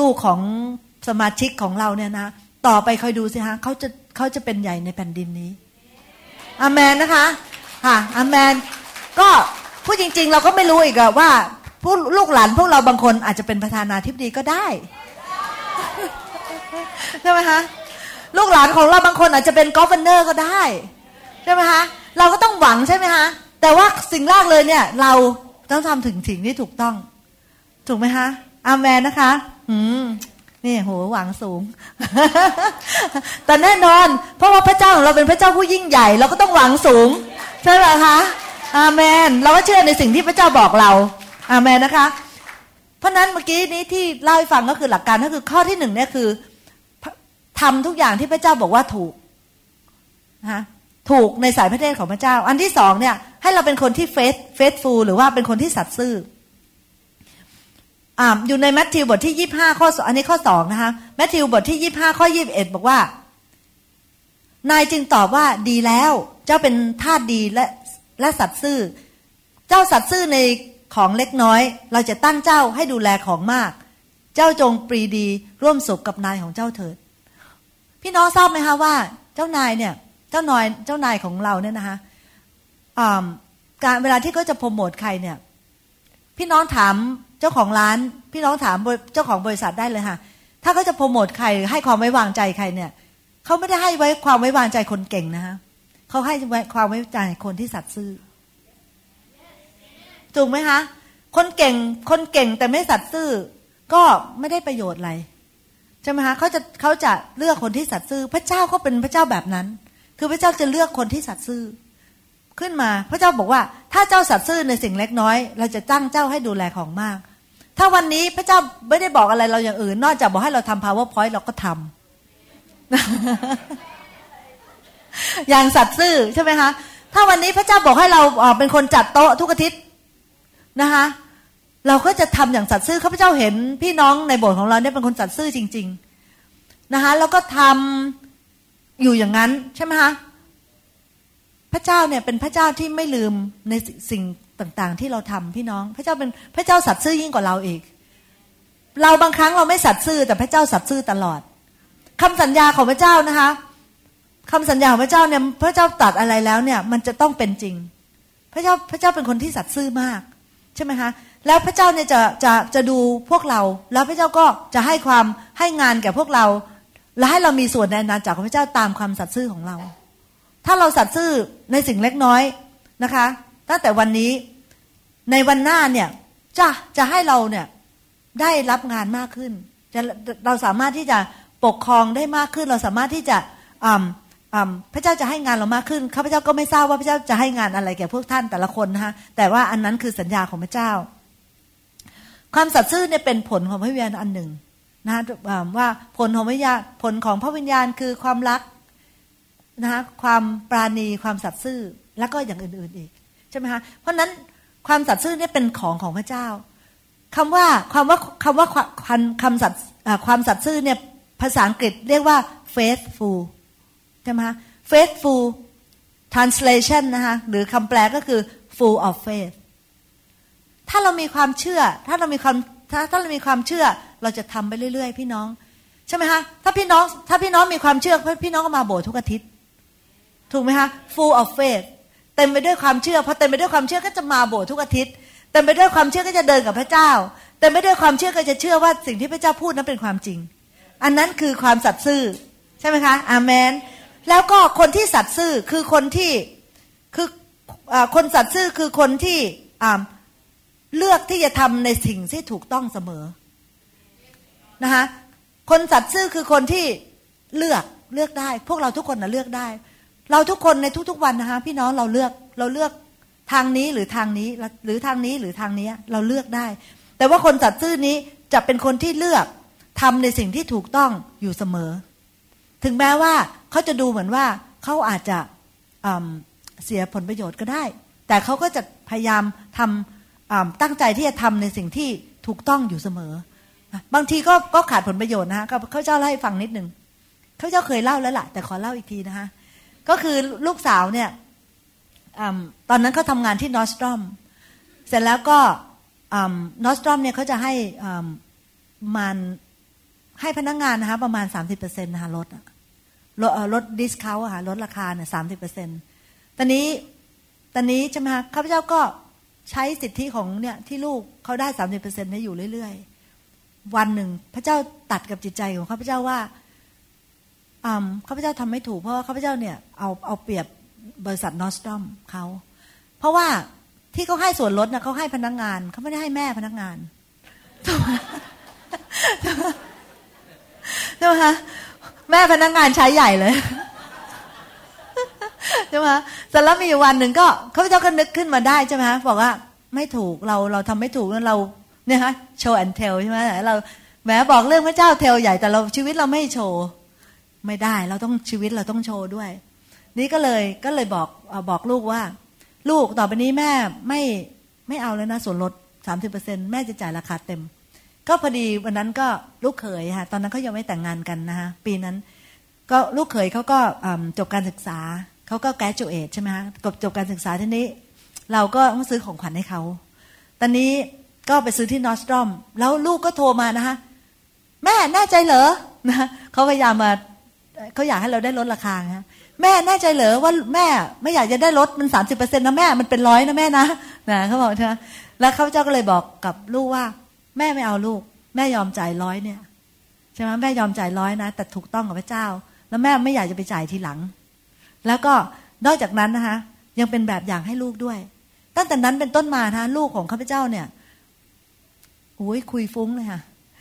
ลูกๆของสมาชิกของเราเนี่ยนะต่อไปคอยดูสิฮะเขาจะเขาจะเป็นใหญ่ในแผ่นดินนี้อามนนะคะค่ะอามนก็พูดจริง ๆ เราก็ไม่รู้อีกอะว่า ผู้ลูกหลานพวกเราบางคนอาจจะเป็นประธานาธิบดีก็ได้ใช่ไหมคะลูกหลานของเราบางคนอาจจะเป็นกอล์ฟเนอร์ก็ได้ใช่ไหมคะเราก็ต้องหวังใช่ไหมคะแต่ว่าสิ่งแรกเลยเนี่ย เราต้องทำถึงสิ่งที่ถูกต้อง ถูกไหมคะอาเมนนะคะอืมนี่โหหวังสูง แต่แน่นอน เพราะว่าพระเจ้าของเราเป็นพระเจ้าผู้ยิ่งใหญ่ เราก็ต้องหวังสูง ใช่ไหมคะอาเมน เราก็เชื่อในสิ่งที่พระเจ้าบอกเรา อาเมนนะคะ เพราะนั้นเมื่อกี้นี้ที่เล่าให้ฟังก็คือหลักการก็คือข้อที่หนึ่งเนี่ยคือทำทุกอย่างที่พระเจ้าบอกว่าถูกนะคะถูกในสายพระเทศของพระเจ้า อันที่สองเนี่ย ให้เราเป็นคนที่เฟสเฟสฟูลหรือว่าเป็นคนที่สัตย์ซื่ออยู่ในแมทธิวบทที่ยี่ห้าข้ออันนี้ข้อสองนะคะแมทธิวบทที่ยี่ห้าข้อยี่บเอ็ดบอกว่า นายจึงตอบว่าดีแล้ว เจ้าเป็นทาสดีและและสัตย์ซื่อ เจ้าสัตย์ซื่อใน ของเล็กน้อย เราจะตั้งเจ้าให้ดูแลของมาก เจ้าจงปรีดีร่วมสุขกับนายของเจ้าเถิด พี่น้องทราบไหมคะว่า เจ้านายเนี่ย เจ้านายเจ้านายของเราเนี่ยนะคะการเวลาที่เขาจะโปรโมทใครเนี่ย พี่น้องถามเจ้าของร้าน พี่น้องถามเจ้าของบริษัทได้เลยค่ะ ถ้าเขาจะโปรโมทใครให้ความไว้วางใจใครเนี่ยเขาไม่ได้ให้ไว้ความไว้วางใจคนเก่งนะคะเขาให้ไว้ความไว้ใจคนที่สัตย์ซื่อ ถูกไหมคะ คนเก่งคนเก่งแต่ไม่สัตย์ซื่อ ก็ไม่ได้ประโยชน์อะไรใช่ไหมคะเขาจะเขาจะเลือกคนที่สัตย์ซื่อ พระเจ้าก็เป็นพระเจ้าแบบนั้น คือพระเจ้าจะเลือกคนที่สัตย์ซื่อ ขึ้นมาพระเจ้าบอกว่า ถ้าเจ้าสัตย์ซื่อในสิ่งเล็กน้อย เราจะจ้างเจ้าให้ดูแลของมาก ถ้าวันนี้พระเจ้าไม่ได้บอกอะไรเราอย่างอื่น นอกจากบอกให้เราทำ powerpoint เราก็ทำอย่างสัตย์ซื่อใช่ไหมคะถ้าวันนี้พระเจ้าบอกให้เราเป็นคนจัดโต๊ะทุกอาทิตย์ นะคะ เราก็จะทำอย่างสัตย์ซื่อข้าพเจ้าเห็นพี่น้องในโบสถ์ของเราเนี่ยเป็นคนสัตย์ซื่อจริง ๆนะคะแล้วก็ทำอยู่อย่างนั้นใช่ไหมคะพระเจ้าเนี่ยเป็นพระเจ้าที่ไม่ลืมในสิ่งต่างๆ ที่เราทำพี่น้อง พระเจ้าเป็นพระเจ้าสัตย์ซื่อยิ่งกว่าเราอีก เราบางครั้งเราไม่สัตย์ซื่อแต่พระเจ้าสัตย์ซื่อตลอดคำสัญญาของพระเจ้านะคะคำสัญญาของพระเจ้าเนี่ยพระเจ้าตัดอะไรแล้วเนี่ย มันจะต้องเป็นจริง พระเจ้าพระเจ้าเป็นคนที่สัตย์ซื่อมาก ใช่ไหมคะแล้วพระเจ้าเนี่ยจะจะจะดูพวกเรา แล้วพระเจ้าก็จะให้ความให้งานแก่พวกเรา และให้เรามีส่วนในนาจากของพระเจ้าตามความสัตย์ซื่อของเรา ถ้าเราสัตย์ซื่อในสิ่งเล็กน้อยนะคะตั้งแต่วันนี้ในวันหน้าเนี่ยจะจะให้เราเนี่ยได้รับงานมากขึ้นจะเราสามารถที่จะปกครองได้มากขึ้น เราสามารถที่จะ พระเจ้าจะให้งานเรามากขึ้นข้าพเจ้าก็ไม่ทราบว่าพระเจ้าจะให้งานอะไรแก่พวกท่านแต่ละคนนะคะแต่ว่าอันนั้นคือสัญญาของพระเจ้า ความสัตย์ซื่อเนี่ยเป็นผลของพระวิญญาณอันหนึ่งนะว่าผลของพระวิญญาณผลของพระวิญญาณคือความรักนะคะความปราณีความสัตย์ซื่อแล้วก็อย่างอื่นๆอีกใช่ไหมคะเพราะนั้นความสัตย์ซื่อเนี่ยเป็นของของพระเจ้าคำว่าคำว่าคำว่าคำสัตย์ความสัตย์ซื่อเนี่ยภาษาอังกฤษเรียกว่า faithful ใช่ไหมคะ faithful translation นะคะหรือคำแปลก็คือ full of faith ถ้าเรามีความเชื่อ ถ้าเรามีความถ้าถ้าเรามีความเชื่อ เราจะทำไปเรื่อย ๆ พี่น้องใช่ไหมคะถ้าพี่น้องถ้าพี่น้องมีความเชื่อพี่น้องก็มาโบสถ์ทุกอาทิตย์ ถูกไหมคะ full of faith เต็มไปด้วยความเชื่อพอเต็มไปด้วยความเชื่อก็จะมาโบสถ์ทุกอาทิตย์เต็มไปด้วยความเชื่อก็จะเดินกับพระเจ้าเต็มไปด้วยความเชื่อก็จะเชื่อว่าสิ่งที่พระเจ้าพูดนั้นเป็นความจริง อันนั้นคือความสัตย์ซื่อใช่ไหมคะอาเมน แล้วก็คนที่สัตย์ซื่อคือคนที่คือคนสัตย์ซื่อคือคนที่เลือกที่จะทำในสิ่งที่ถูกต้องเสมอนะคะคนสัตย์ซื่อคือคนที่เลือกเลือกได้ พวกเราทุกคนนะเลือกได้ เราทุกคนในทุกๆวันนะคะพี่น้องเราเลือกเราเลือกทางนี้หรือทางนี้หรือทางนี้หรือทางนี้เราเลือกได้ แต่ว่าคนสัตย์ซื่อนี้จะเป็นคนที่เลือกทำในสิ่งที่ถูกต้องอยู่เสมอ ถึงแม้ว่าเขาจะดูเหมือนว่าเขาอาจจะเสียผลประโยชน์ก็ได้ แต่เขาก็จะพยายามทำตั้งใจที่จะทำในสิ่งที่ถูกต้องอยู่เสมอ บางทีก็ก็ขาดผลประโยชน์นะฮะเขาเจ้าเล่าให้ฟังนิดหนึ่งเขาเจ้าเคยเล่าแล้วแหละแต่ขอเล่าอีกทีนะคะก็คือลูกสาวเนี่ยอตอนนั้นเขาทำงานที่นอสตรอมเสร็จแล้วก็ Nordstrom เนี่ยเขาจะให้มันให้พนักงานนะคะประมาณสามสิบเปอร์เซ็นต์นะคะลดอะ ลดลด discount ค่ะลดราคาเนี่ยสามสิบเปอร์เซ็นต์ตอนนี้ตอนนี้ใช่ไหมคะข้าพเจ้าก็ใช้สิทธิของเนี่ยที่ลูกเขาได้สามสิบเปอร์เซ็นต์ให้อยู่เรื่อยๆ วันหนึ่งพระเจ้าตรัสกับจิตใจของข้าพเจ้าว่าข้าพเจ้าทำไม่ถูกเพราะว่าข้าพเจ้าเนี่ยเอาเอาเปรียบบริษัทนอสตอมเขาเพราะว่าที่เขาให้ส่วนลดนะเขาให้พนักงงานเขาไม่ได้ให้แม่พนักงานใช่ไหมคะ แม่พนักงานใช้ใหญ่เลยใช่ไหมเสร็จแล้วมีวันหนึ่งก็เขาพเจ้าก็นึกขึ้นมาได้ใช่ไหมบอกว่าไม่ถูกเราเราทำไม่ถูกแล้วเราเนี่ยฮะโชว์แอนเทลใช่ไหมเราแหมบอกเรื่องพระเจ้าเทลใหญ่แต่เราชีวิตเราไม่โชว์ไม่ได้ เราต้องชีวิตเราต้องโชว์ด้วย นี่ก็เลยก็เลยบอกบอกลูกว่า ลูกต่อไปนี้แม่ไม่ไม่เอาแล้วนะส่วนลดสามสิบเปอร์เซ็นแม่จะจ่ายราคาเต็ม ก็พอดีวันนั้นก็ลูกเขยค่ะตอนนั้นเขายังไม่แต่งงานกันนะคะปีนั้น ก็ลูกเขยเขาก็จบการศึกษาเขาก็แกรจูเอทใช่ไหมคะจบจบการศึกษาทีนี้ เราก็ต้องซื้อของขวัญให้เขาตอนนี้ก็ไปซื้อที่นอสตรอม แล้วลูกก็โทรมานะคะแม่แน่ใจเหรอนะเขาพยายามมาเขาอยากให้เราได้ลดราคานะแม่แน่ใจเหรอว่าแม่ไม่อยากจะได้ลดมันสามสิบเปอร์เซ็นต์นะแม่มันเป็นร้อยนะแม่นะนะเขาบอกนะแล้วเขาเจ้าก็เลยบอกกับลูกว่า แม่ไม่เอาลูก แม่ยอมจ่ายร้อยเนี่ยใช่ไหมแม่ยอมจ่ายร้อยนะ แต่ถูกต้องกับพระเจ้า แล้วแม่ไม่อยากจะไปจ่ายทีหลัง แล้วก็นอกจากนั้นนะคะยังเป็นแบบอย่างให้ลูกด้วย ตั้งแต่นั้นเป็นต้นมานะลูกของข้าพเจ้าเนี่ยโอ้ยคุยฟุ้งเลยค่ะ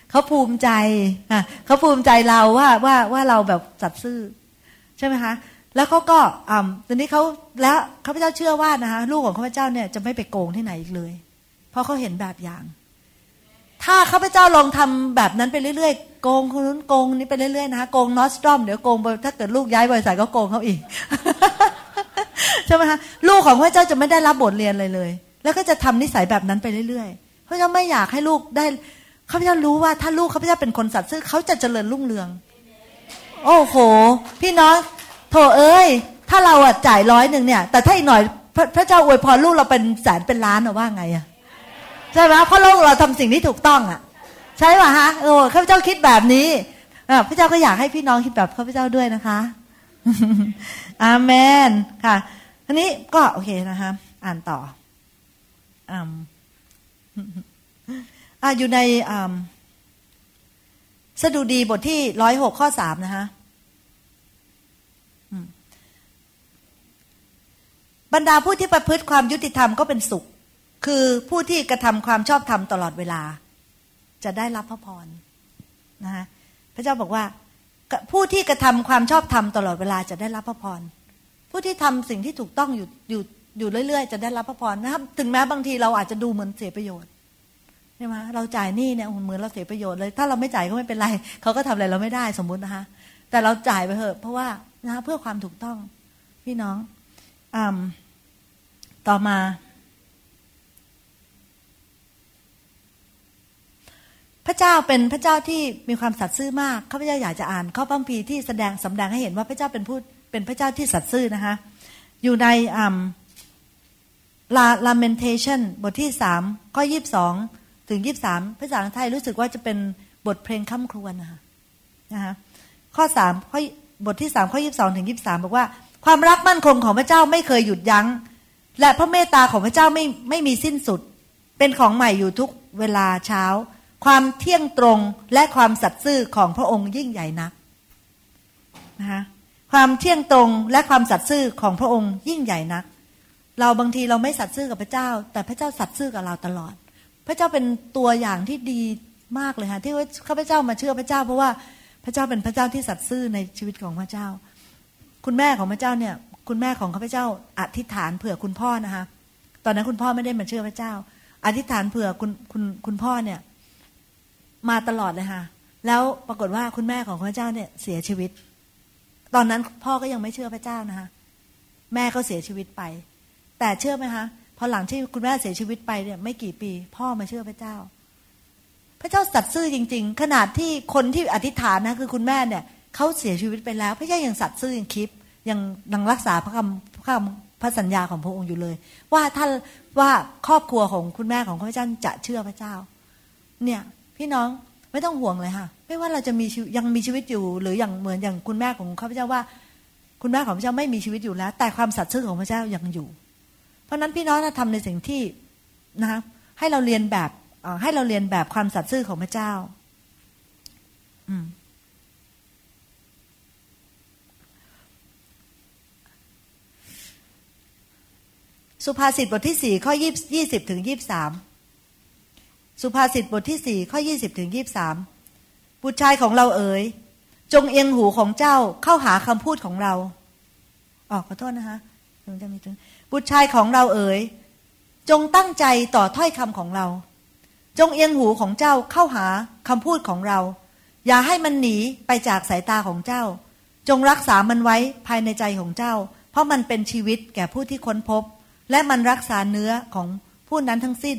เขาภูมิใจค่ะเขาภูมิใจเราว่าว่าว่าเราแบบสัตซ์ซื่อ ใช่ไหมคะแล้วเขาก็อ่าตอนนี้เขาแล้วข้าพเจ้าเชื่อว่านะคะลูกของข้าพเจ้าเนี่ยจะไม่ไปโกงที่ไหนอีกเลย เพราะเขาเห็นแบบอย่าง ถ้าข้าพเจ้าลองทำแบบนั้นไปเรื่อยๆ โกงคนนู้นโกงนี้ไปเรื่อยๆนะคะโกงนอสตรอมเดี๋ยวโกงถ้าเกิดลูกย้ายบริษัทก็โกงเขาอีกใช่ไหมคะลูกของพระเจ้าจะไม่ได้รับบทเรียนเลยเลย แล้วก็จะทำนิสัยแบบนั้นไปเรื่อยๆพระเจ้าไม่อยากให้ลูกได้ข้าพเจ้ารู้ว่าถ้าลูกข้าพเจ้าเป็นคนสัตย์ซื่อเขาจะเจริญรุ่งเรือง โอ้โห พี่น้องโถเอ้ย ถ้าเราอะจ่ายร้อยหนึ่งเนี่ย แต่ถ้าอีกหน่อยพระพระเจ้าอวยพรลูกเราเป็นแสนเป็นล้านอะว่าไงอะ ใช่ไหมเพราะลูกเราทำสิ่งที่ถูกต้องอะใช่ป่ะฮะโอ้ข้าพเจ้าคิดแบบนี้พระเจ้าก็อยากให้พี่น้องคิดแบบข้าพเจ้าด้วยนะคะอาเมนค่ะทีนี้ก็โอเคนะคะอ่านต่ออ่าอยู่ในสดุดีบทที่ร้อยหกข้อสามนะคะบรรดาผู้ที่ประพฤติความยุติธรรมก็เป็นสุข คือผู้ที่กระทำความชอบธรรมตลอดเวลา จะได้รับพระพรนะคะพระเจ้าบอกว่าผู้ที่กระทำความชอบธรรมตลอดเวลาจะได้รับพระพรผู้ที่ทำสิ่งที่ถูกต้องอยู่อยู่อยู่เรื่อย ๆ จะได้รับพระพรนะครับ ถึงแม้บางทีเราอาจจะดูเหมือนเสียประโยชน์ใช่ไหมเราจ่ายหนี้เนี่ยเหมือนเราเสียประโยชน์เลย ถ้าเราไม่จ่ายก็ไม่เป็นไรเขาก็ทำอะไรเราไม่ได้สมมุตินะคะ แต่เราจ่ายไปเถอะ เพราะว่านะเพื่อความถูกต้องพี่น้องอต่อมา พระเจ้าเป็นพระเจ้าที่มีความสัตย์ซื่อมากข้าพเจ้าอยากจะอ่านข้อพระคัมภีร์ที่แสดงสำแดงให้เห็นว่าพระเจ้าเป็นผู้เป็นพระเจ้าที่สัตย์ซื่อนะคะอยู่ในอ่าลา lamentation บทที่สามข้อยีิบสองถึงยีิบสามภาษาไทยรู้สึกว่าจะเป็นบทเพลงค่ำครวญนะคะนะคะข้อสามข้อบทที่สามข้อยีิบสองถึงยีิบสามบอกว่า ความรักมั่นคงของพระเจ้าไม่เคยหยุดยัง้ง และพระเมตตาของพระเจ้าไม่ไม่มีสิ้นสุด เป็นของใหม่อยู่ทุกเวลาเช้า ความเที่ยงตรงและความสัตย์ซื่อของพระองค์ยิ่งใหญ่นักนะคะความเที่ยงตรงและความสัตย์ซื่อของพระองค์ยิ่งใหญ่นัก เราบางทีเราไม่สัตย์ซื่อกับพระเจ้า แต่พระเจ้าสัตย์ซื่อกับเราตลอด พระเจ้าเป็นตัวอย่างที่ดีมากเลยค่ะที่ว่าข้าพเจ้ามาเชื่อพระเจ้า เพราะว่าพระเจ้าเป็นพระเจ้าที่สัตย์ซื่อในชีวิตของพระเจ้า คุณแม่ของพระเจ้าเนี่ย คุณแม่ของข้าพเจ้าอธิษฐานเผื่อคุณพ่อนะคะตอนนั้นคุณพ่อไม่ได้มาเชื่อพระเจ้า อธิษฐานเผื่อคุณคุณคุณพ่อเนี่ย มาตลอดเลยค่ะ แล้วปรากฏว่าคุณแม่ของพระเจ้าเนี่ยเสียชีวิต ตอนนั้นพ่อก็ยังไม่เชื่อพระเจ้านะคะ แม่ก็เสียชีวิตไป แต่เชื่อไหมคะพอหลังที่คุณแม่เสียชีวิตไปเนี่ยไม่กี่ปี พ่อมาเชื่อพระเจ้า พระเจ้าสัตย์ซื่อจริง ๆ ขนาดที่คนที่อธิษฐานนะคือคุณแม่เนี่ยเขาเสียชีวิตไปแล้ว พระเจ้ายังสัตย์ซื่อยังคิดยังยังรักษาพระคำพระคำพระสัญญาของพระองค์อยู่เลย ว่าท่านว่าครอบครัวของคุณแม่ของพระเจ้าจะเชื่อพระเจ้า เนี่ย พี่น้องไม่ต้องห่วงเลยค่ะ ไม่ว่าเราจะมียังมีชีวิตอยู่ หรืออย่างเหมือนอย่างคุณแม่ของข้าพเจ้าว่า คุณแม่ของพระเจ้าไม่มีชีวิตอยู่แล้ว แต่ความสัตย์ซื่อของพระเจ้ายังอยู่ เพราะนั้นพี่น้องจะทำในสิ่งที่นะคะให้เราเรียนแบบให้เราเรียนแบบความสัตย์ซื่อของพระเจ้า อืมสุภาษิตบทที่สี่ข้อยี่สิบถึงยี่บสาม สุภาษิตบทที่สี่ข้อยี่สิบถึงยี่บสามบุตรชายของเราเอ๋ย จงเอียงหูของเจ้าเข้าหาคำพูดของเราออกขอโทษนะคะถึงจะมีถึงบุตรชายของเราเอ๋ย จงตั้งใจต่อถ้อยคำของเรา จงเอียงหูของเจ้าเข้าหาคำพูดของเรา อย่าให้มันหนีไปจากสายตาของเจ้า จงรักษามันไว้ภายในใจของเจ้า เพราะมันเป็นชีวิตแก่ผู้ที่ค้นพบ และมันรักษาเนื้อของผู้นั้นทั้งสิ้น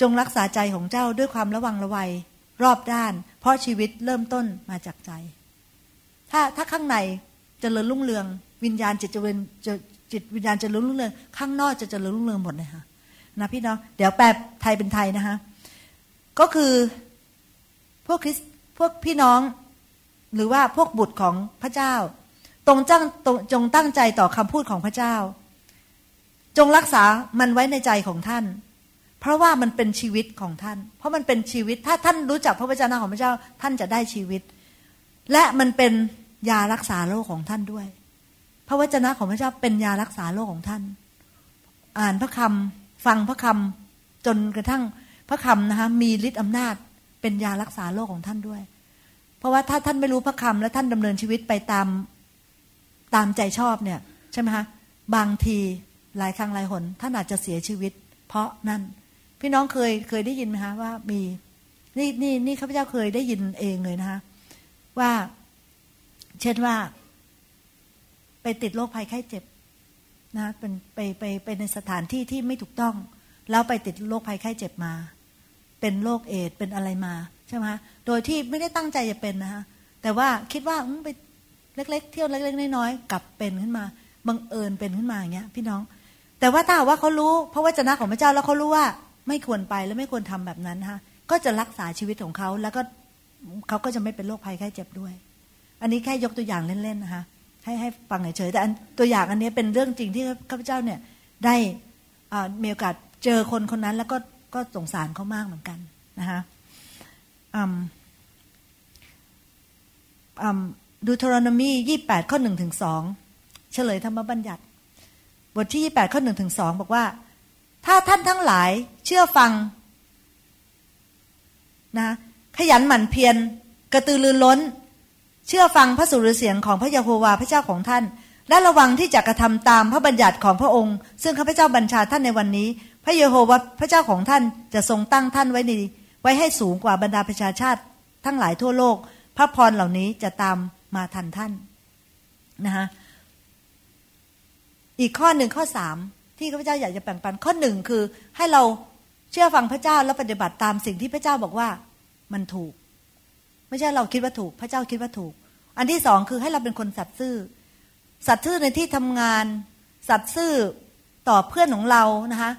จงรักษาใจของเจ้าด้วยความระวังระวัย รอบด้าน เพราะชีวิตเริ่มต้นมาจากใจ ถ้าถ้าข้างในจเจริญรุ่งเรือง วิญญาณจิตจะเวนจะจิตวิญญาณจะรุ่งเรือง ข้างนอกจะเจริญรุ่งเรืองหมดเลยค่ะนะพี่น้องเดี๋ยวแปลไทยเป็นไทยนะคะก็คือพวกคริสพวกพี่น้อง หรือว่าพวกบุตรของพระเจ้าตรงจังจงตั้งใจต่อคำพูดของพระเจ้า จงรักษามันไว้ในใจของท่าน เพราะว่ามันเป็นชีวิตของท่าน เพราะมันเป็นชีวิต ถ้าท่านรู้จักพระวจนะของพระเจ้า ท่านจะได้ชีวิต และมันเป็นยารักษาโรคของท่านด้วย พระวจนะของพระเจ้าเป็นยารักษาโรคของท่าน อ่านพระคำฟังพระคำจนกระทั่งพระคำนะคะมีฤทธิ์อำนาจเป็นยารักษาโรคของท่านด้วย เพราะว่าถ้าท่านไม่รู้พระคำและท่านดำเนินชีวิตไปตามตามใจชอบเนี่ยใช่ไหมคะบางทีหลายครั้งหลายหนท่านอาจจะเสียชีวิต เพราะนั่น พี่น้องเคยเคยได้ยินไหมคะว่ามีนี่นี่นี่ข้าพเจ้าเคยได้ยินเองเลยนะคะว่า เช่นว่า ไปติดโรคภัยไข้เจ็บนะเป็นไปไปไปในสถานที่ที่ไม่ถูกต้อง แล้วไปติดโรคภัยไข้เจ็บมา เป็นโรคเอดเป็นอะไรมาใช่ไหมโดยที่ไม่ได้ตั้งใจจะเป็นนะคะแต่ว่าคิดว่าไปเล็ก ๆ เที่ยวเล็ก ๆ น้อยๆกลับเป็นขึ้นมาบังเอิญเป็นขึ้นมาอย่างเงี้ย พี่น้อง แต่ว่าถ้าว่าเขารู้ เพราะว่าจนะของพระเจ้าแล้วเขารู้ว่า ไม่ควรไปและไม่ควรทำแบบนั้นนะคะก็จะรักษาชีวิตของเขาแล้วก็เขาก็จะไม่เป็นโรคภัยไข้เจ็บด้วย อันนี้แค่ยกตัวอย่างเล่นๆนะคะให้ให้ฟังเฉยๆแต่ตัวอย่างอันนี้เป็นเรื่องจริงที่ข้าพเจ้าเนี่ยได้มีโอกาสเจอคนคนนั้นแล้วก็ก็สงสารเขามากเหมือนกันนะคะดูทรนมียี่แปดข้อหนึ่งถึงสองเฉลยธรรมบัญญัติ บทที่ยี่แปดข้อหนึ่งถึงสองบอกว่า ถ้าท่านทั้งหลายเชื่อฟังนะขยันหมั่นเพียรกระตือรือร้น เชื่อฟังพระสุรเสียงของพระยาโฮวาพระเจ้าของท่าน และระวังที่จะกระทำตามพระบัญญัติของพระองค์ ซึ่งข้าพเจ้าบัญชาท่านในวันนี้ พระเยโฮวาพระเจ้าของท่านจะทรงตั้งท่านไว้ในไว้ให้สูงกว่าบรรดาประชาชาติ ทั้งหลายทั่วโลก พระพรเหล่านี้จะตามมาทันท่านนะคะอีกข้อหนึ่งข้อสาม ที่ข้าพเจ้าอยากจะแบ่งปันข้อหนึ่งคือ ให้เราเชื่อฟังพระเจ้าแล้วปฏิบัติตามสิ่งที่พระเจ้าบอกว่ามันถูก ไม่ใช่เราคิดว่าถูก พระเจ้าคิดว่าถูก อันที่สองคือให้เราเป็นคนสัตย์ซื่อ สัตย์ซื่อในที่ทำงาน สัตย์ซื่อต่อเพื่อนของเรานะคะ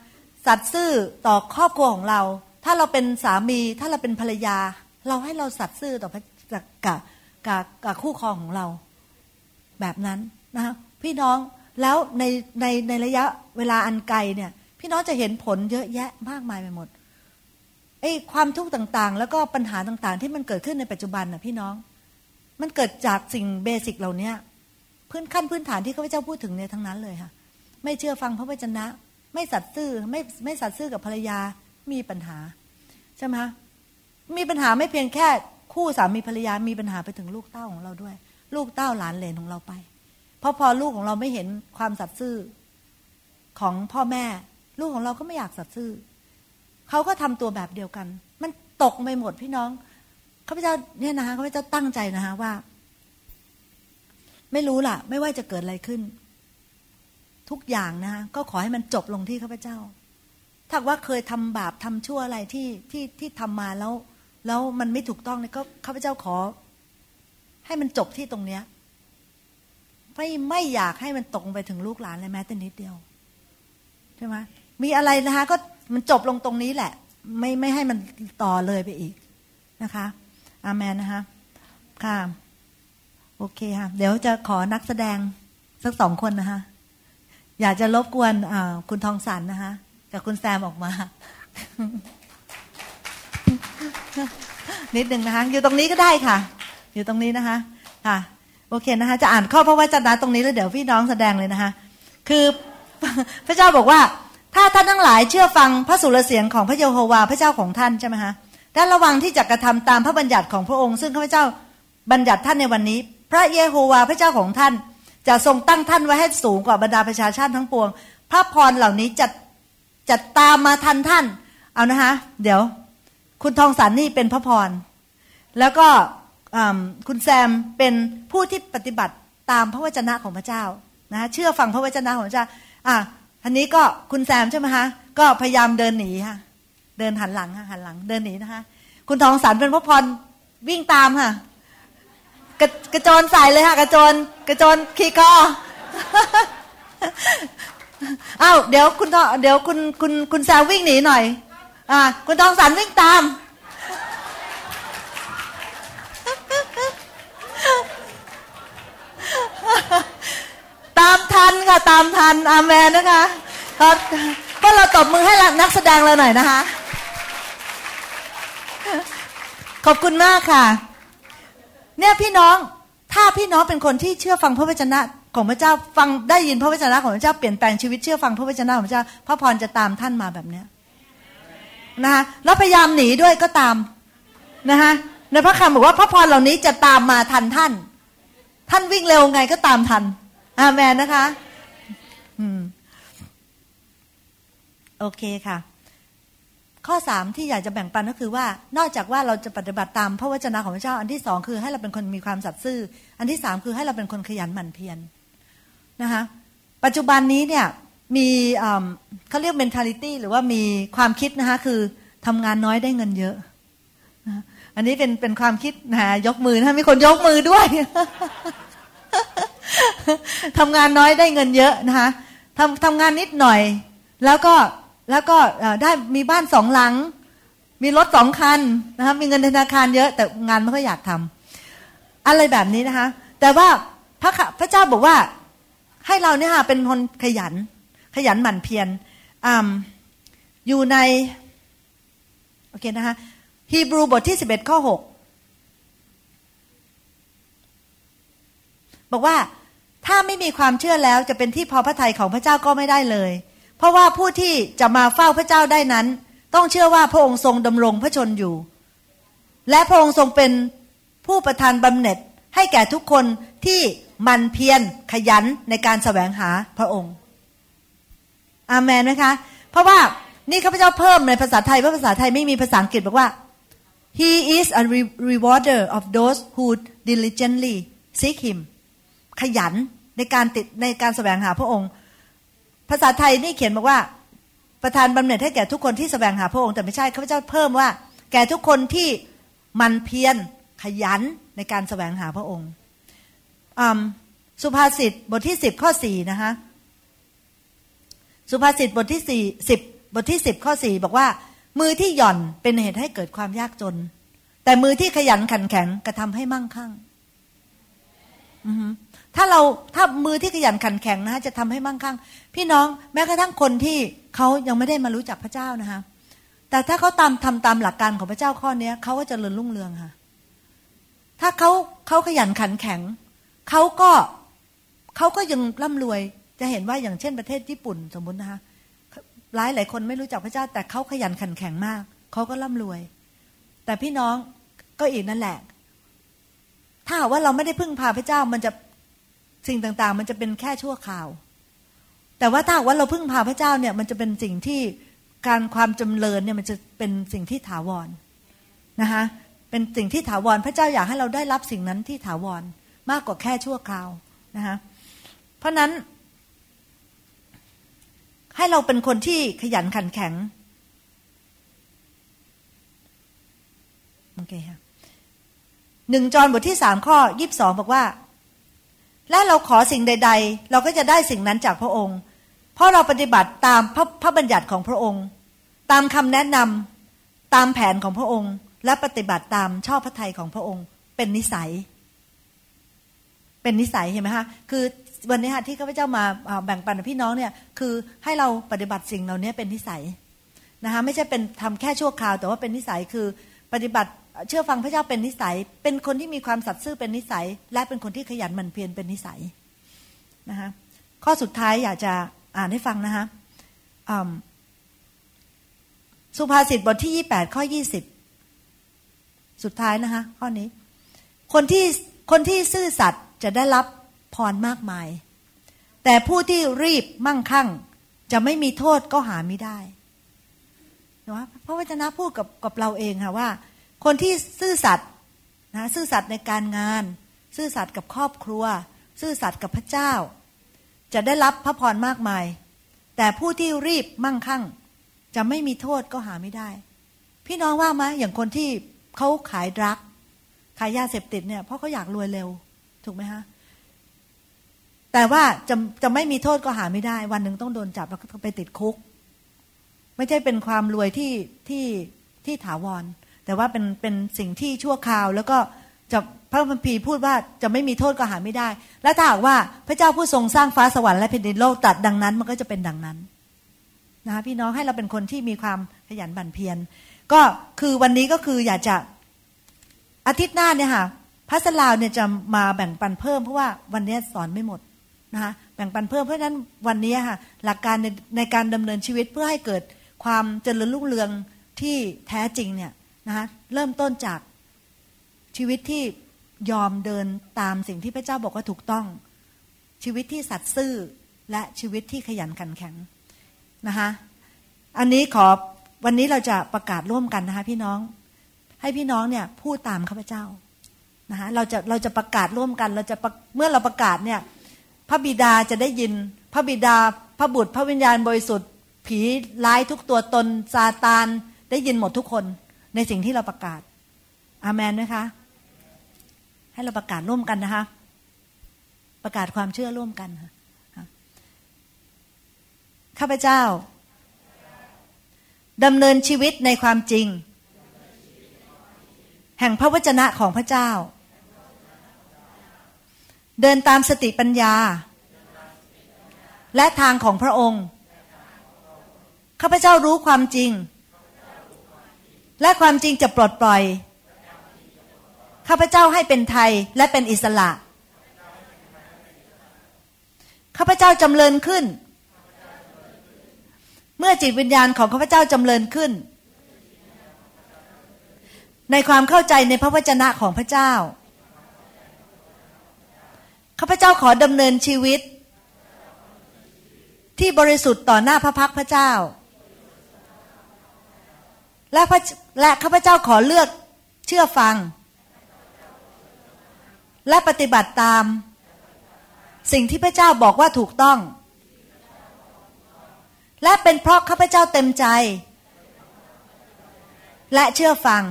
สัตย์ซื่อต่อครอบครัวของเรา ถ้าเราเป็นสามี ถ้าเราเป็นภรรยา เราให้เราสัตย์ซื่อต่อกับกับกับคู่ครองของเรา แบบนั้นนะคะพี่น้อง แล้วในในในระยะเวลาอันไกลเนี่ย พี่น้องจะเห็นผลเยอะแยะมากมายไปหมดไอ้ความทุกข์ต่างๆ แล้วก็ปัญหาต่างๆ ที่มันเกิดขึ้นในปัจจุบันนะพี่น้อง มันเกิดจากสิ่งเบสิกเหล่านี้พื้นขั้นพื้นฐานที่ข้าพเจ้าพูดถึงเนี่ยทั้งนั้นเลยค่ะ ไม่เชื่อฟังพระวจนะ ไม่สัตย์ซื่อไม่ไม่สัตย์ซื่อกับภรรยามีปัญหาใช่ไหมมีปัญหาไม่เพียงแค่คู่สามีภรรยามีปัญหาไปถึงลูกเต้าของเราด้วย ลูกเต้าหลานเหลนของเราไป เพราะพอลูกของเราไม่เห็นความสัตย์ซื่อของพ่อแม่ ลูกของเราก็ไม่อยากสัตย์ซื่อเขาก็ทำตัวแบบเดียวกัน มันตกไปหมดพี่น้องข้าพเจ้าเนี่ยนะคะข้าพเจ้าตั้งใจนะคะว่า ไม่รู้ล่ะ ไม่ว่าจะเกิดอะไรขึ้น ทุกอย่างนะคะก็ขอให้มันจบลงที่ข้าพเจ้า ถ้าว่าเคยทำบาปทำชั่วอะไรที่ที่ที่ทำมาแล้ว แล้วมันไม่ถูกต้องเนี่ยก็ข้าพเจ้าขอ ให้มันจบที่ตรงเนี้ย ไม่ไม่อยากให้มันตกไปถึงลูกหลานเลยแม้แต่นิดเดียวใช่ไหมมีอะไรนะคะก็มันจบลงตรงนี้แหละ ไม่ไม่ให้มันต่อเลยไปอีกนะคะอาเมนนะคะค่ะโอเคค่ะ เดี๋ยวจะขอนักแสดงสักสองคนนะคะอยากจะรบกวนคุณทองสันนะคะกับคุณแซมออกมา นิดหนึ่งนะคะ อยู่ตรงนี้ก็ได้ค่ะ อยู่ตรงนี้นะคะ ค่ะ โอเคนะคะ จะอ่านข้อพระวจนะตรงนี้แล้วเดี๋ยวพี่น้องแสดงเลยนะคะ คือพระเจ้าบอกว่า ถ้าท่านทั้งหลายเชื่อฟังพระสุรเสียงของพระเยโฮวาพระเจ้าของท่านใช่ไหมคะและระวังที่จะกระทำตามพระบัญญัติของพระองค์ ซึ่งข้าพเจ้าบัญญัติท่านในวันนี้ พระเยโฮวาพระเจ้าของท่าน จะทรงตั้งท่านไว้ให้สูงกว่าบรรดาประชาชาติทั้งปวง พระพรเหล่านี้จะจะตามมาทันท่าน เอานะคะ เดี๋ยว คุณทองสันนี่เป็นพระพร แล้วก็ คุณแซมเป็นผู้ที่ปฏิบัติตามพระวจนะของพระเจ้านะเชื่อฟังพระวจนะของพระเจ้าอะอันนี้ก็คุณแซมใช่ไหมคะก็พยายามเดินหนีค่ะเดินหันหลังค่ะหันหลังเดินหนีนะคะคุณทองสันเป็นพระพรวิ่งตามค่ะกระกระโจนใส่เลยค่ะ กระโจนกระโจนขี่คออ้าวเดี๋ยวคุณเดี๋ยวคุณคุณคุณแซมวิ่งหนีหน่อย อ่า คุณทองสันวิ่งตาม ทันค่ะ ตามทันอาเมนนะคะครับก็เราตบมือให้นักแสดงเราหน่อยนะคะ ขอบคุณมากค่ะ เนี่ยพี่น้องถ้าพี่น้องเป็นคนที่เชื่อฟังพระวจนะของพระเจ้าฟังได้ยินพระวจนะของพระเจ้าเปลี่ยนแปลงชีวิตเชื่อฟังพระวจนะของพระเจ้าพระพรจะตามท่านมาแบบเนี้ยนะคะแล้วพยายามหนีด้วยก็ตามนะคะในพระคำบอกว่าพระพรเหล่านี้จะตามมาทันท่าน ท่านวิ่งเร็วไงก็ตามทัน อาเมนนะคะ อืม โอเคค่ะ ข้อสามที่อยากจะแบ่งปันก็คือว่า นอกจากว่าเราจะปฏิบัติตามพระวจนะของพระเจ้า อันที่สองคือให้เราเป็นคนมีความสัตย์ซื่อ อันที่สามคือให้เราเป็นคนขยันหมั่นเพียรนะคะ ปัจจุบันนี้เนี่ย มีเขาเรียก mentality หรือว่ามีความคิดนะคะ คือทำงานน้อยได้เงินเยอะอันนี้เป็นเป็นความคิดนะยกมือนะมีคนยกมือด้วย ทำงานน้อยได้เงินเยอะนะคะทำทำงานนิดหน่อย แล้วก็แล้วก็ได้มีบ้านสองหลัง มีรถสองคันนะคะมีเงินธนาคารเยอะ แต่งานไม่ค่อยอยากทำอะไรแบบนี้นะคะ แต่ว่าพระพระเจ้าบอกว่าให้เราเนี่ยค่ะเป็นคนขยัน ขยันหมั่นเพียรออยู่ในโอเคนะคะฮีบรูบทที่สิบเอ็ดข้อหกบอกว่า ถ้าไม่มีความเชื่อแล้วจะเป็นที่พอพระทัยของพระเจ้าก็ไม่ได้เลย เพราะว่าผู้ที่จะมาเฝ้าพระเจ้าได้นั้น ต้องเชื่อว่าพระองค์ทรงดำรงพระชนอยู่ และพระองค์ทรงเป็นผู้ประทานบำเหน็จให้แก่ทุกคนที่มันเพียรขยันในการแสวงหาพระองค์ อาเมนไหมคะ เพราะว่านี่ข้าพเจ้าเพิ่มในภาษาไทยเพราะภาษาไทยไม่มีภาษาอังกฤษบอกว่า he is a rewarder of those who diligently seek him ขยันในการติดในการแสวงหาพระองค์ ภาษาไทยนี่เขียนบอกว่า ประทานบำเหน็จให้แก่ทุกคนที่แสวงหาพระองค์แต่ไม่ใช่ข้าพเจ้าเพิ่มว่า แก่ทุกคนที่มันเพียรขยันในการแสวงหาพระองค์สุภาษิตบทที่สิบข้อสี่นะคะสุภาษิตบทที่สี่สิบบทที่สิบข้อสี่บอกว่า มือที่หย่อนเป็นเหตุให้เกิดความยากจน แต่มือที่ขยันขันแข็งกระทำให้มั่งคั่ง ถ้าเราถ้ามือที่ขยันขันแข็งนะจะทำให้มั่งคั่ง พี่น้องแม้กระทั่งคนที่เขายังไม่ได้มารู้จักพระเจ้านะคะแต่ถ้าเขาตามทำตามหลักการของพระเจ้าข้อนี้เขาก็จะเริญรุ่งเรืองค่ะ ถ้าเขาเขาขยันขันแข็งเขาก็เขาก็ยังร่ำรวย จะเห็นว่าอย่างเช่นประเทศญี่ปุ่นสมมตินะคะหลายหลายคนไม่รู้จักพระเจ้า แต่เขาขยันขันแข็งมากเขาก็ร่ำรวย แต่พี่น้องก็อีกนั่นแหละ ถ้าว่าเราไม่ได้พึ่งพาพระเจ้ามันจะ สิ่งต่างๆ มันจะเป็นแค่ชั่วคราว แต่ว่าถ้าว่าเราพึ่งพาพระเจ้าเนี่ยมันจะเป็นสิ่งที่การความจำเริญเนี่ยมันจะเป็นสิ่งที่ถาวรนะคะเป็นสิ่งที่ถาวรพระเจ้าอยากให้เราได้รับสิ่งนั้นที่ถาวรมากกว่าแค่ชั่วคราวนะคะเพราะนั้นให้เราเป็นคนที่ขยันขันแข็งโอเคค่ะหนึ่งจอนบทที่สามข้อยีิบสองบอกว่า และเราขอสิ่งใด ๆ เราก็จะได้สิ่งนั้นจากพระองค์ เพราะเราปฏิบัติตามพระพระบัญญัติของพระองค์ ตามคำแนะนำตามแผนของพระองค์ และปฏิบัติตามชอบพระทัยของพระองค์ เป็นนิสัย เป็นนิสัยเห็นไหมคะคือวันนี้ค่ะที่ข้าพเจ้ามาแบ่งปันกับพี่น้องเนี่ยคือให้เราปฏิบัติสิ่งเหล่านี้เป็นนิสัยนะคะไม่ใช่เป็นทำแค่ชั่วคราว แต่ว่าเป็นนิสัยคือปฏิบัติ เชื่อฟังพระเจ้าเป็นนิสัย เป็นคนที่มีความสัตย์ซื่อเป็นนิสัย และเป็นคนที่ขยันหมั่นเพียรเป็นนิสัยนะคะข้อสุดท้ายอยากจะอ่านให้ฟังนะคะสุภาษิตบทที่ยี่แปดข้อยี่สิบสุดท้ายนะคะข้อนี้ คนที่คนที่ซื่อสัตย์จะได้รับพรมากมาย แต่ผู้ที่รีบมั่งคั่ง จะไม่มีโทษก็หาไม่ได้นะพระวจนะพูดกับกับเราเองค่ะว่า คนที่ซื่อสัตย์นะซื่อสัตย์ในการงาน ซื่อสัตย์กับครอบครัว ซื่อสัตย์กับพระเจ้า จะได้รับพระพรมากมาย แต่ผู้ที่รีบมั่งคั่ง จะไม่มีโทษก็หาไม่ได้ พี่น้องว่าไหมอย่างคนที่เขาขายดรัก ขายยาเสพติดเนี่ยเพราะเขาอยากรวยเร็ว ถูกไหมฮะแต่ว่าจะจะไม่มีโทษก็หาไม่ได้ วันหนึ่งต้องโดนจับแล้วก็ไปติดคุก ไม่ใช่เป็นความรวยที่ที่ที่ถาวร แต่ว่าเป็นเป็นสิ่งที่ชั่วคราว แล้วก็จะพระพัมพีพูดว่าจะไม่มีโทษก็หาไม่ได้ และถ้าหากว่าพระเจ้าผู้ทรงสร้างฟ้าสวรรค์และแผ่นดินโลกตัดดังนั้น มันก็จะเป็นดังนั้นนะคะพี่น้องให้เราเป็นคนที่มีความขยันบันเพียรก็คือวันนี้ก็คืออยากจะอาทิตย์หน้าเนี่ยค่ะพระสลาวเนี่ยจะมาแบ่งปันเพิ่มเพราะว่าวันนี้สอนไม่หมดนะคะแบ่งปันเพิ่มเพราะฉะนั้นวันนี้ค่ะหลักการในในการดำเนินชีวิตเพื่อให้เกิดความเจริญรุ่งเรืองที่แท้จริงเนี่ย นะคะเริ่มต้นจากชีวิตที่ยอมเดินตามสิ่งที่พระเจ้าบอกว่าถูกต้อง ชีวิตที่สัตย์ซื่อและชีวิตที่ขยันขันแข็งนะคะอันนี้ขอวันนี้เราจะประกาศร่วมกันนะคะพี่น้อง ให้พี่น้องเนี่ยพูดตามข้าพเจ้านะคะเราจะเราจะประกาศร่วมกัน เราจะเมื่อเราประกาศเนี่ยพระบิดาจะได้ยินพระบิดาพระบุตร พระวิญญาณบริสุทธิ์ ผีร้ายทุกตัวตนซาตานได้ยินหมดทุกคน ในสิ่งที่เราประกาศ อามันไหมคะ ให้เราประกาศร่วมกันนะคะ ประกาศความเชื่อร่วมกันข้าพเจ้าดำเนินชีวิตในความจริง แห่งพระวจนะของพระเจ้า เดินตามสติปัญญา และทางของพระองค์ ข้าพเจ้ารู้ความจริง และความจริงจะปลดปล่อย ข้าพเจ้าให้เป็นไทยและเป็นอิสระ ข้าพเจ้าจำเริญขึ้น เมื่อจิตวิญญาณของข้าพเจ้าจำเริญขึ้น ในความเข้าใจในพระวจนะของพระเจ้า ข้าพเจ้าขอดำเนินชีวิต ที่บริสุทธิ์ต่อหน้าพระพักพระเจ้า และพระและข้าพเจ้าขอเลือกเชื่อฟัง และปฏิบัติตาม สิ่งที่พระเจ้าบอกว่าถูกต้อง และเป็นเพราะข้าพเจ้าเต็มใจ และเชื่อฟัง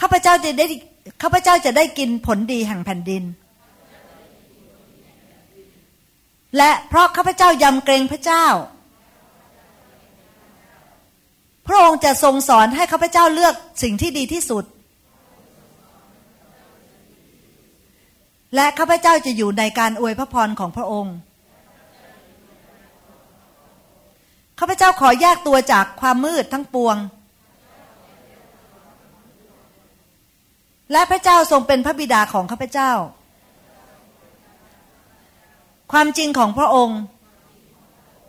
ข้าพเจ้าจะได้ข้าพเจ้าจะได้กินผลดีแห่งแผ่นดิน และเพราะข้าพเจ้ายำเกรงพระเจ้า พระองค์จะทรงสอนให้ข้าพเจ้าเลือกสิ่งที่ดีที่สุด และข้าพเจ้าจะอยู่ในการอวยพระพรของพระองค์ข้าพเจ้าขอแยกตัวจากความมืดทั้งปวง และพระเจ้าทรงเป็นพระบิดาของข้าพเจ้า ความจริงของพระองค์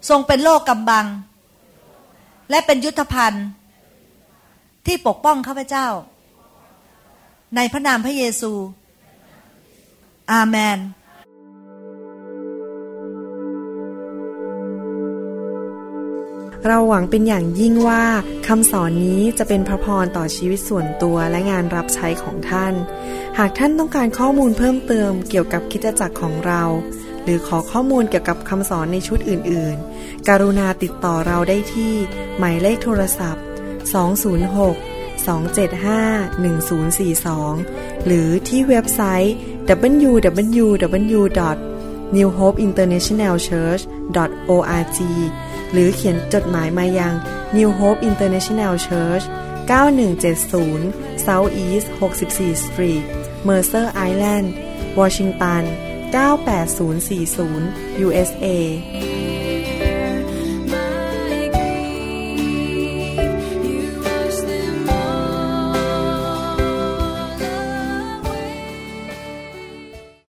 ทรงเป็นโลกกำบัง และเป็นยุทธภัณฑ์ที่ปกป้องข้าพเจ้า ในพระนามพระเยซู อาเมนเราหวังเป็นอย่างยิ่งว่าคำสอนนี้จะเป็นพระพรต่อชีวิตส่วนตัวและงานรับใช้ของท่าน หากท่านต้องการข้อมูลเพิ่มเติมเกี่ยวกับคิดจักรของเรา หรือขอข้อมูลเกี่ยวกับคำสอนในชุดอื่น ๆ กรุณาติดต่อเราได้ที่ หมายเลขโทรศัพท์ 206 275 1042 หรือที่เว็บไซต์ www.newhopeinternationalchurch.org หรือเขียนจดหมายมายัง New Hope International Church 9170 South East 64 Street Mercer Island Washington 98040 USA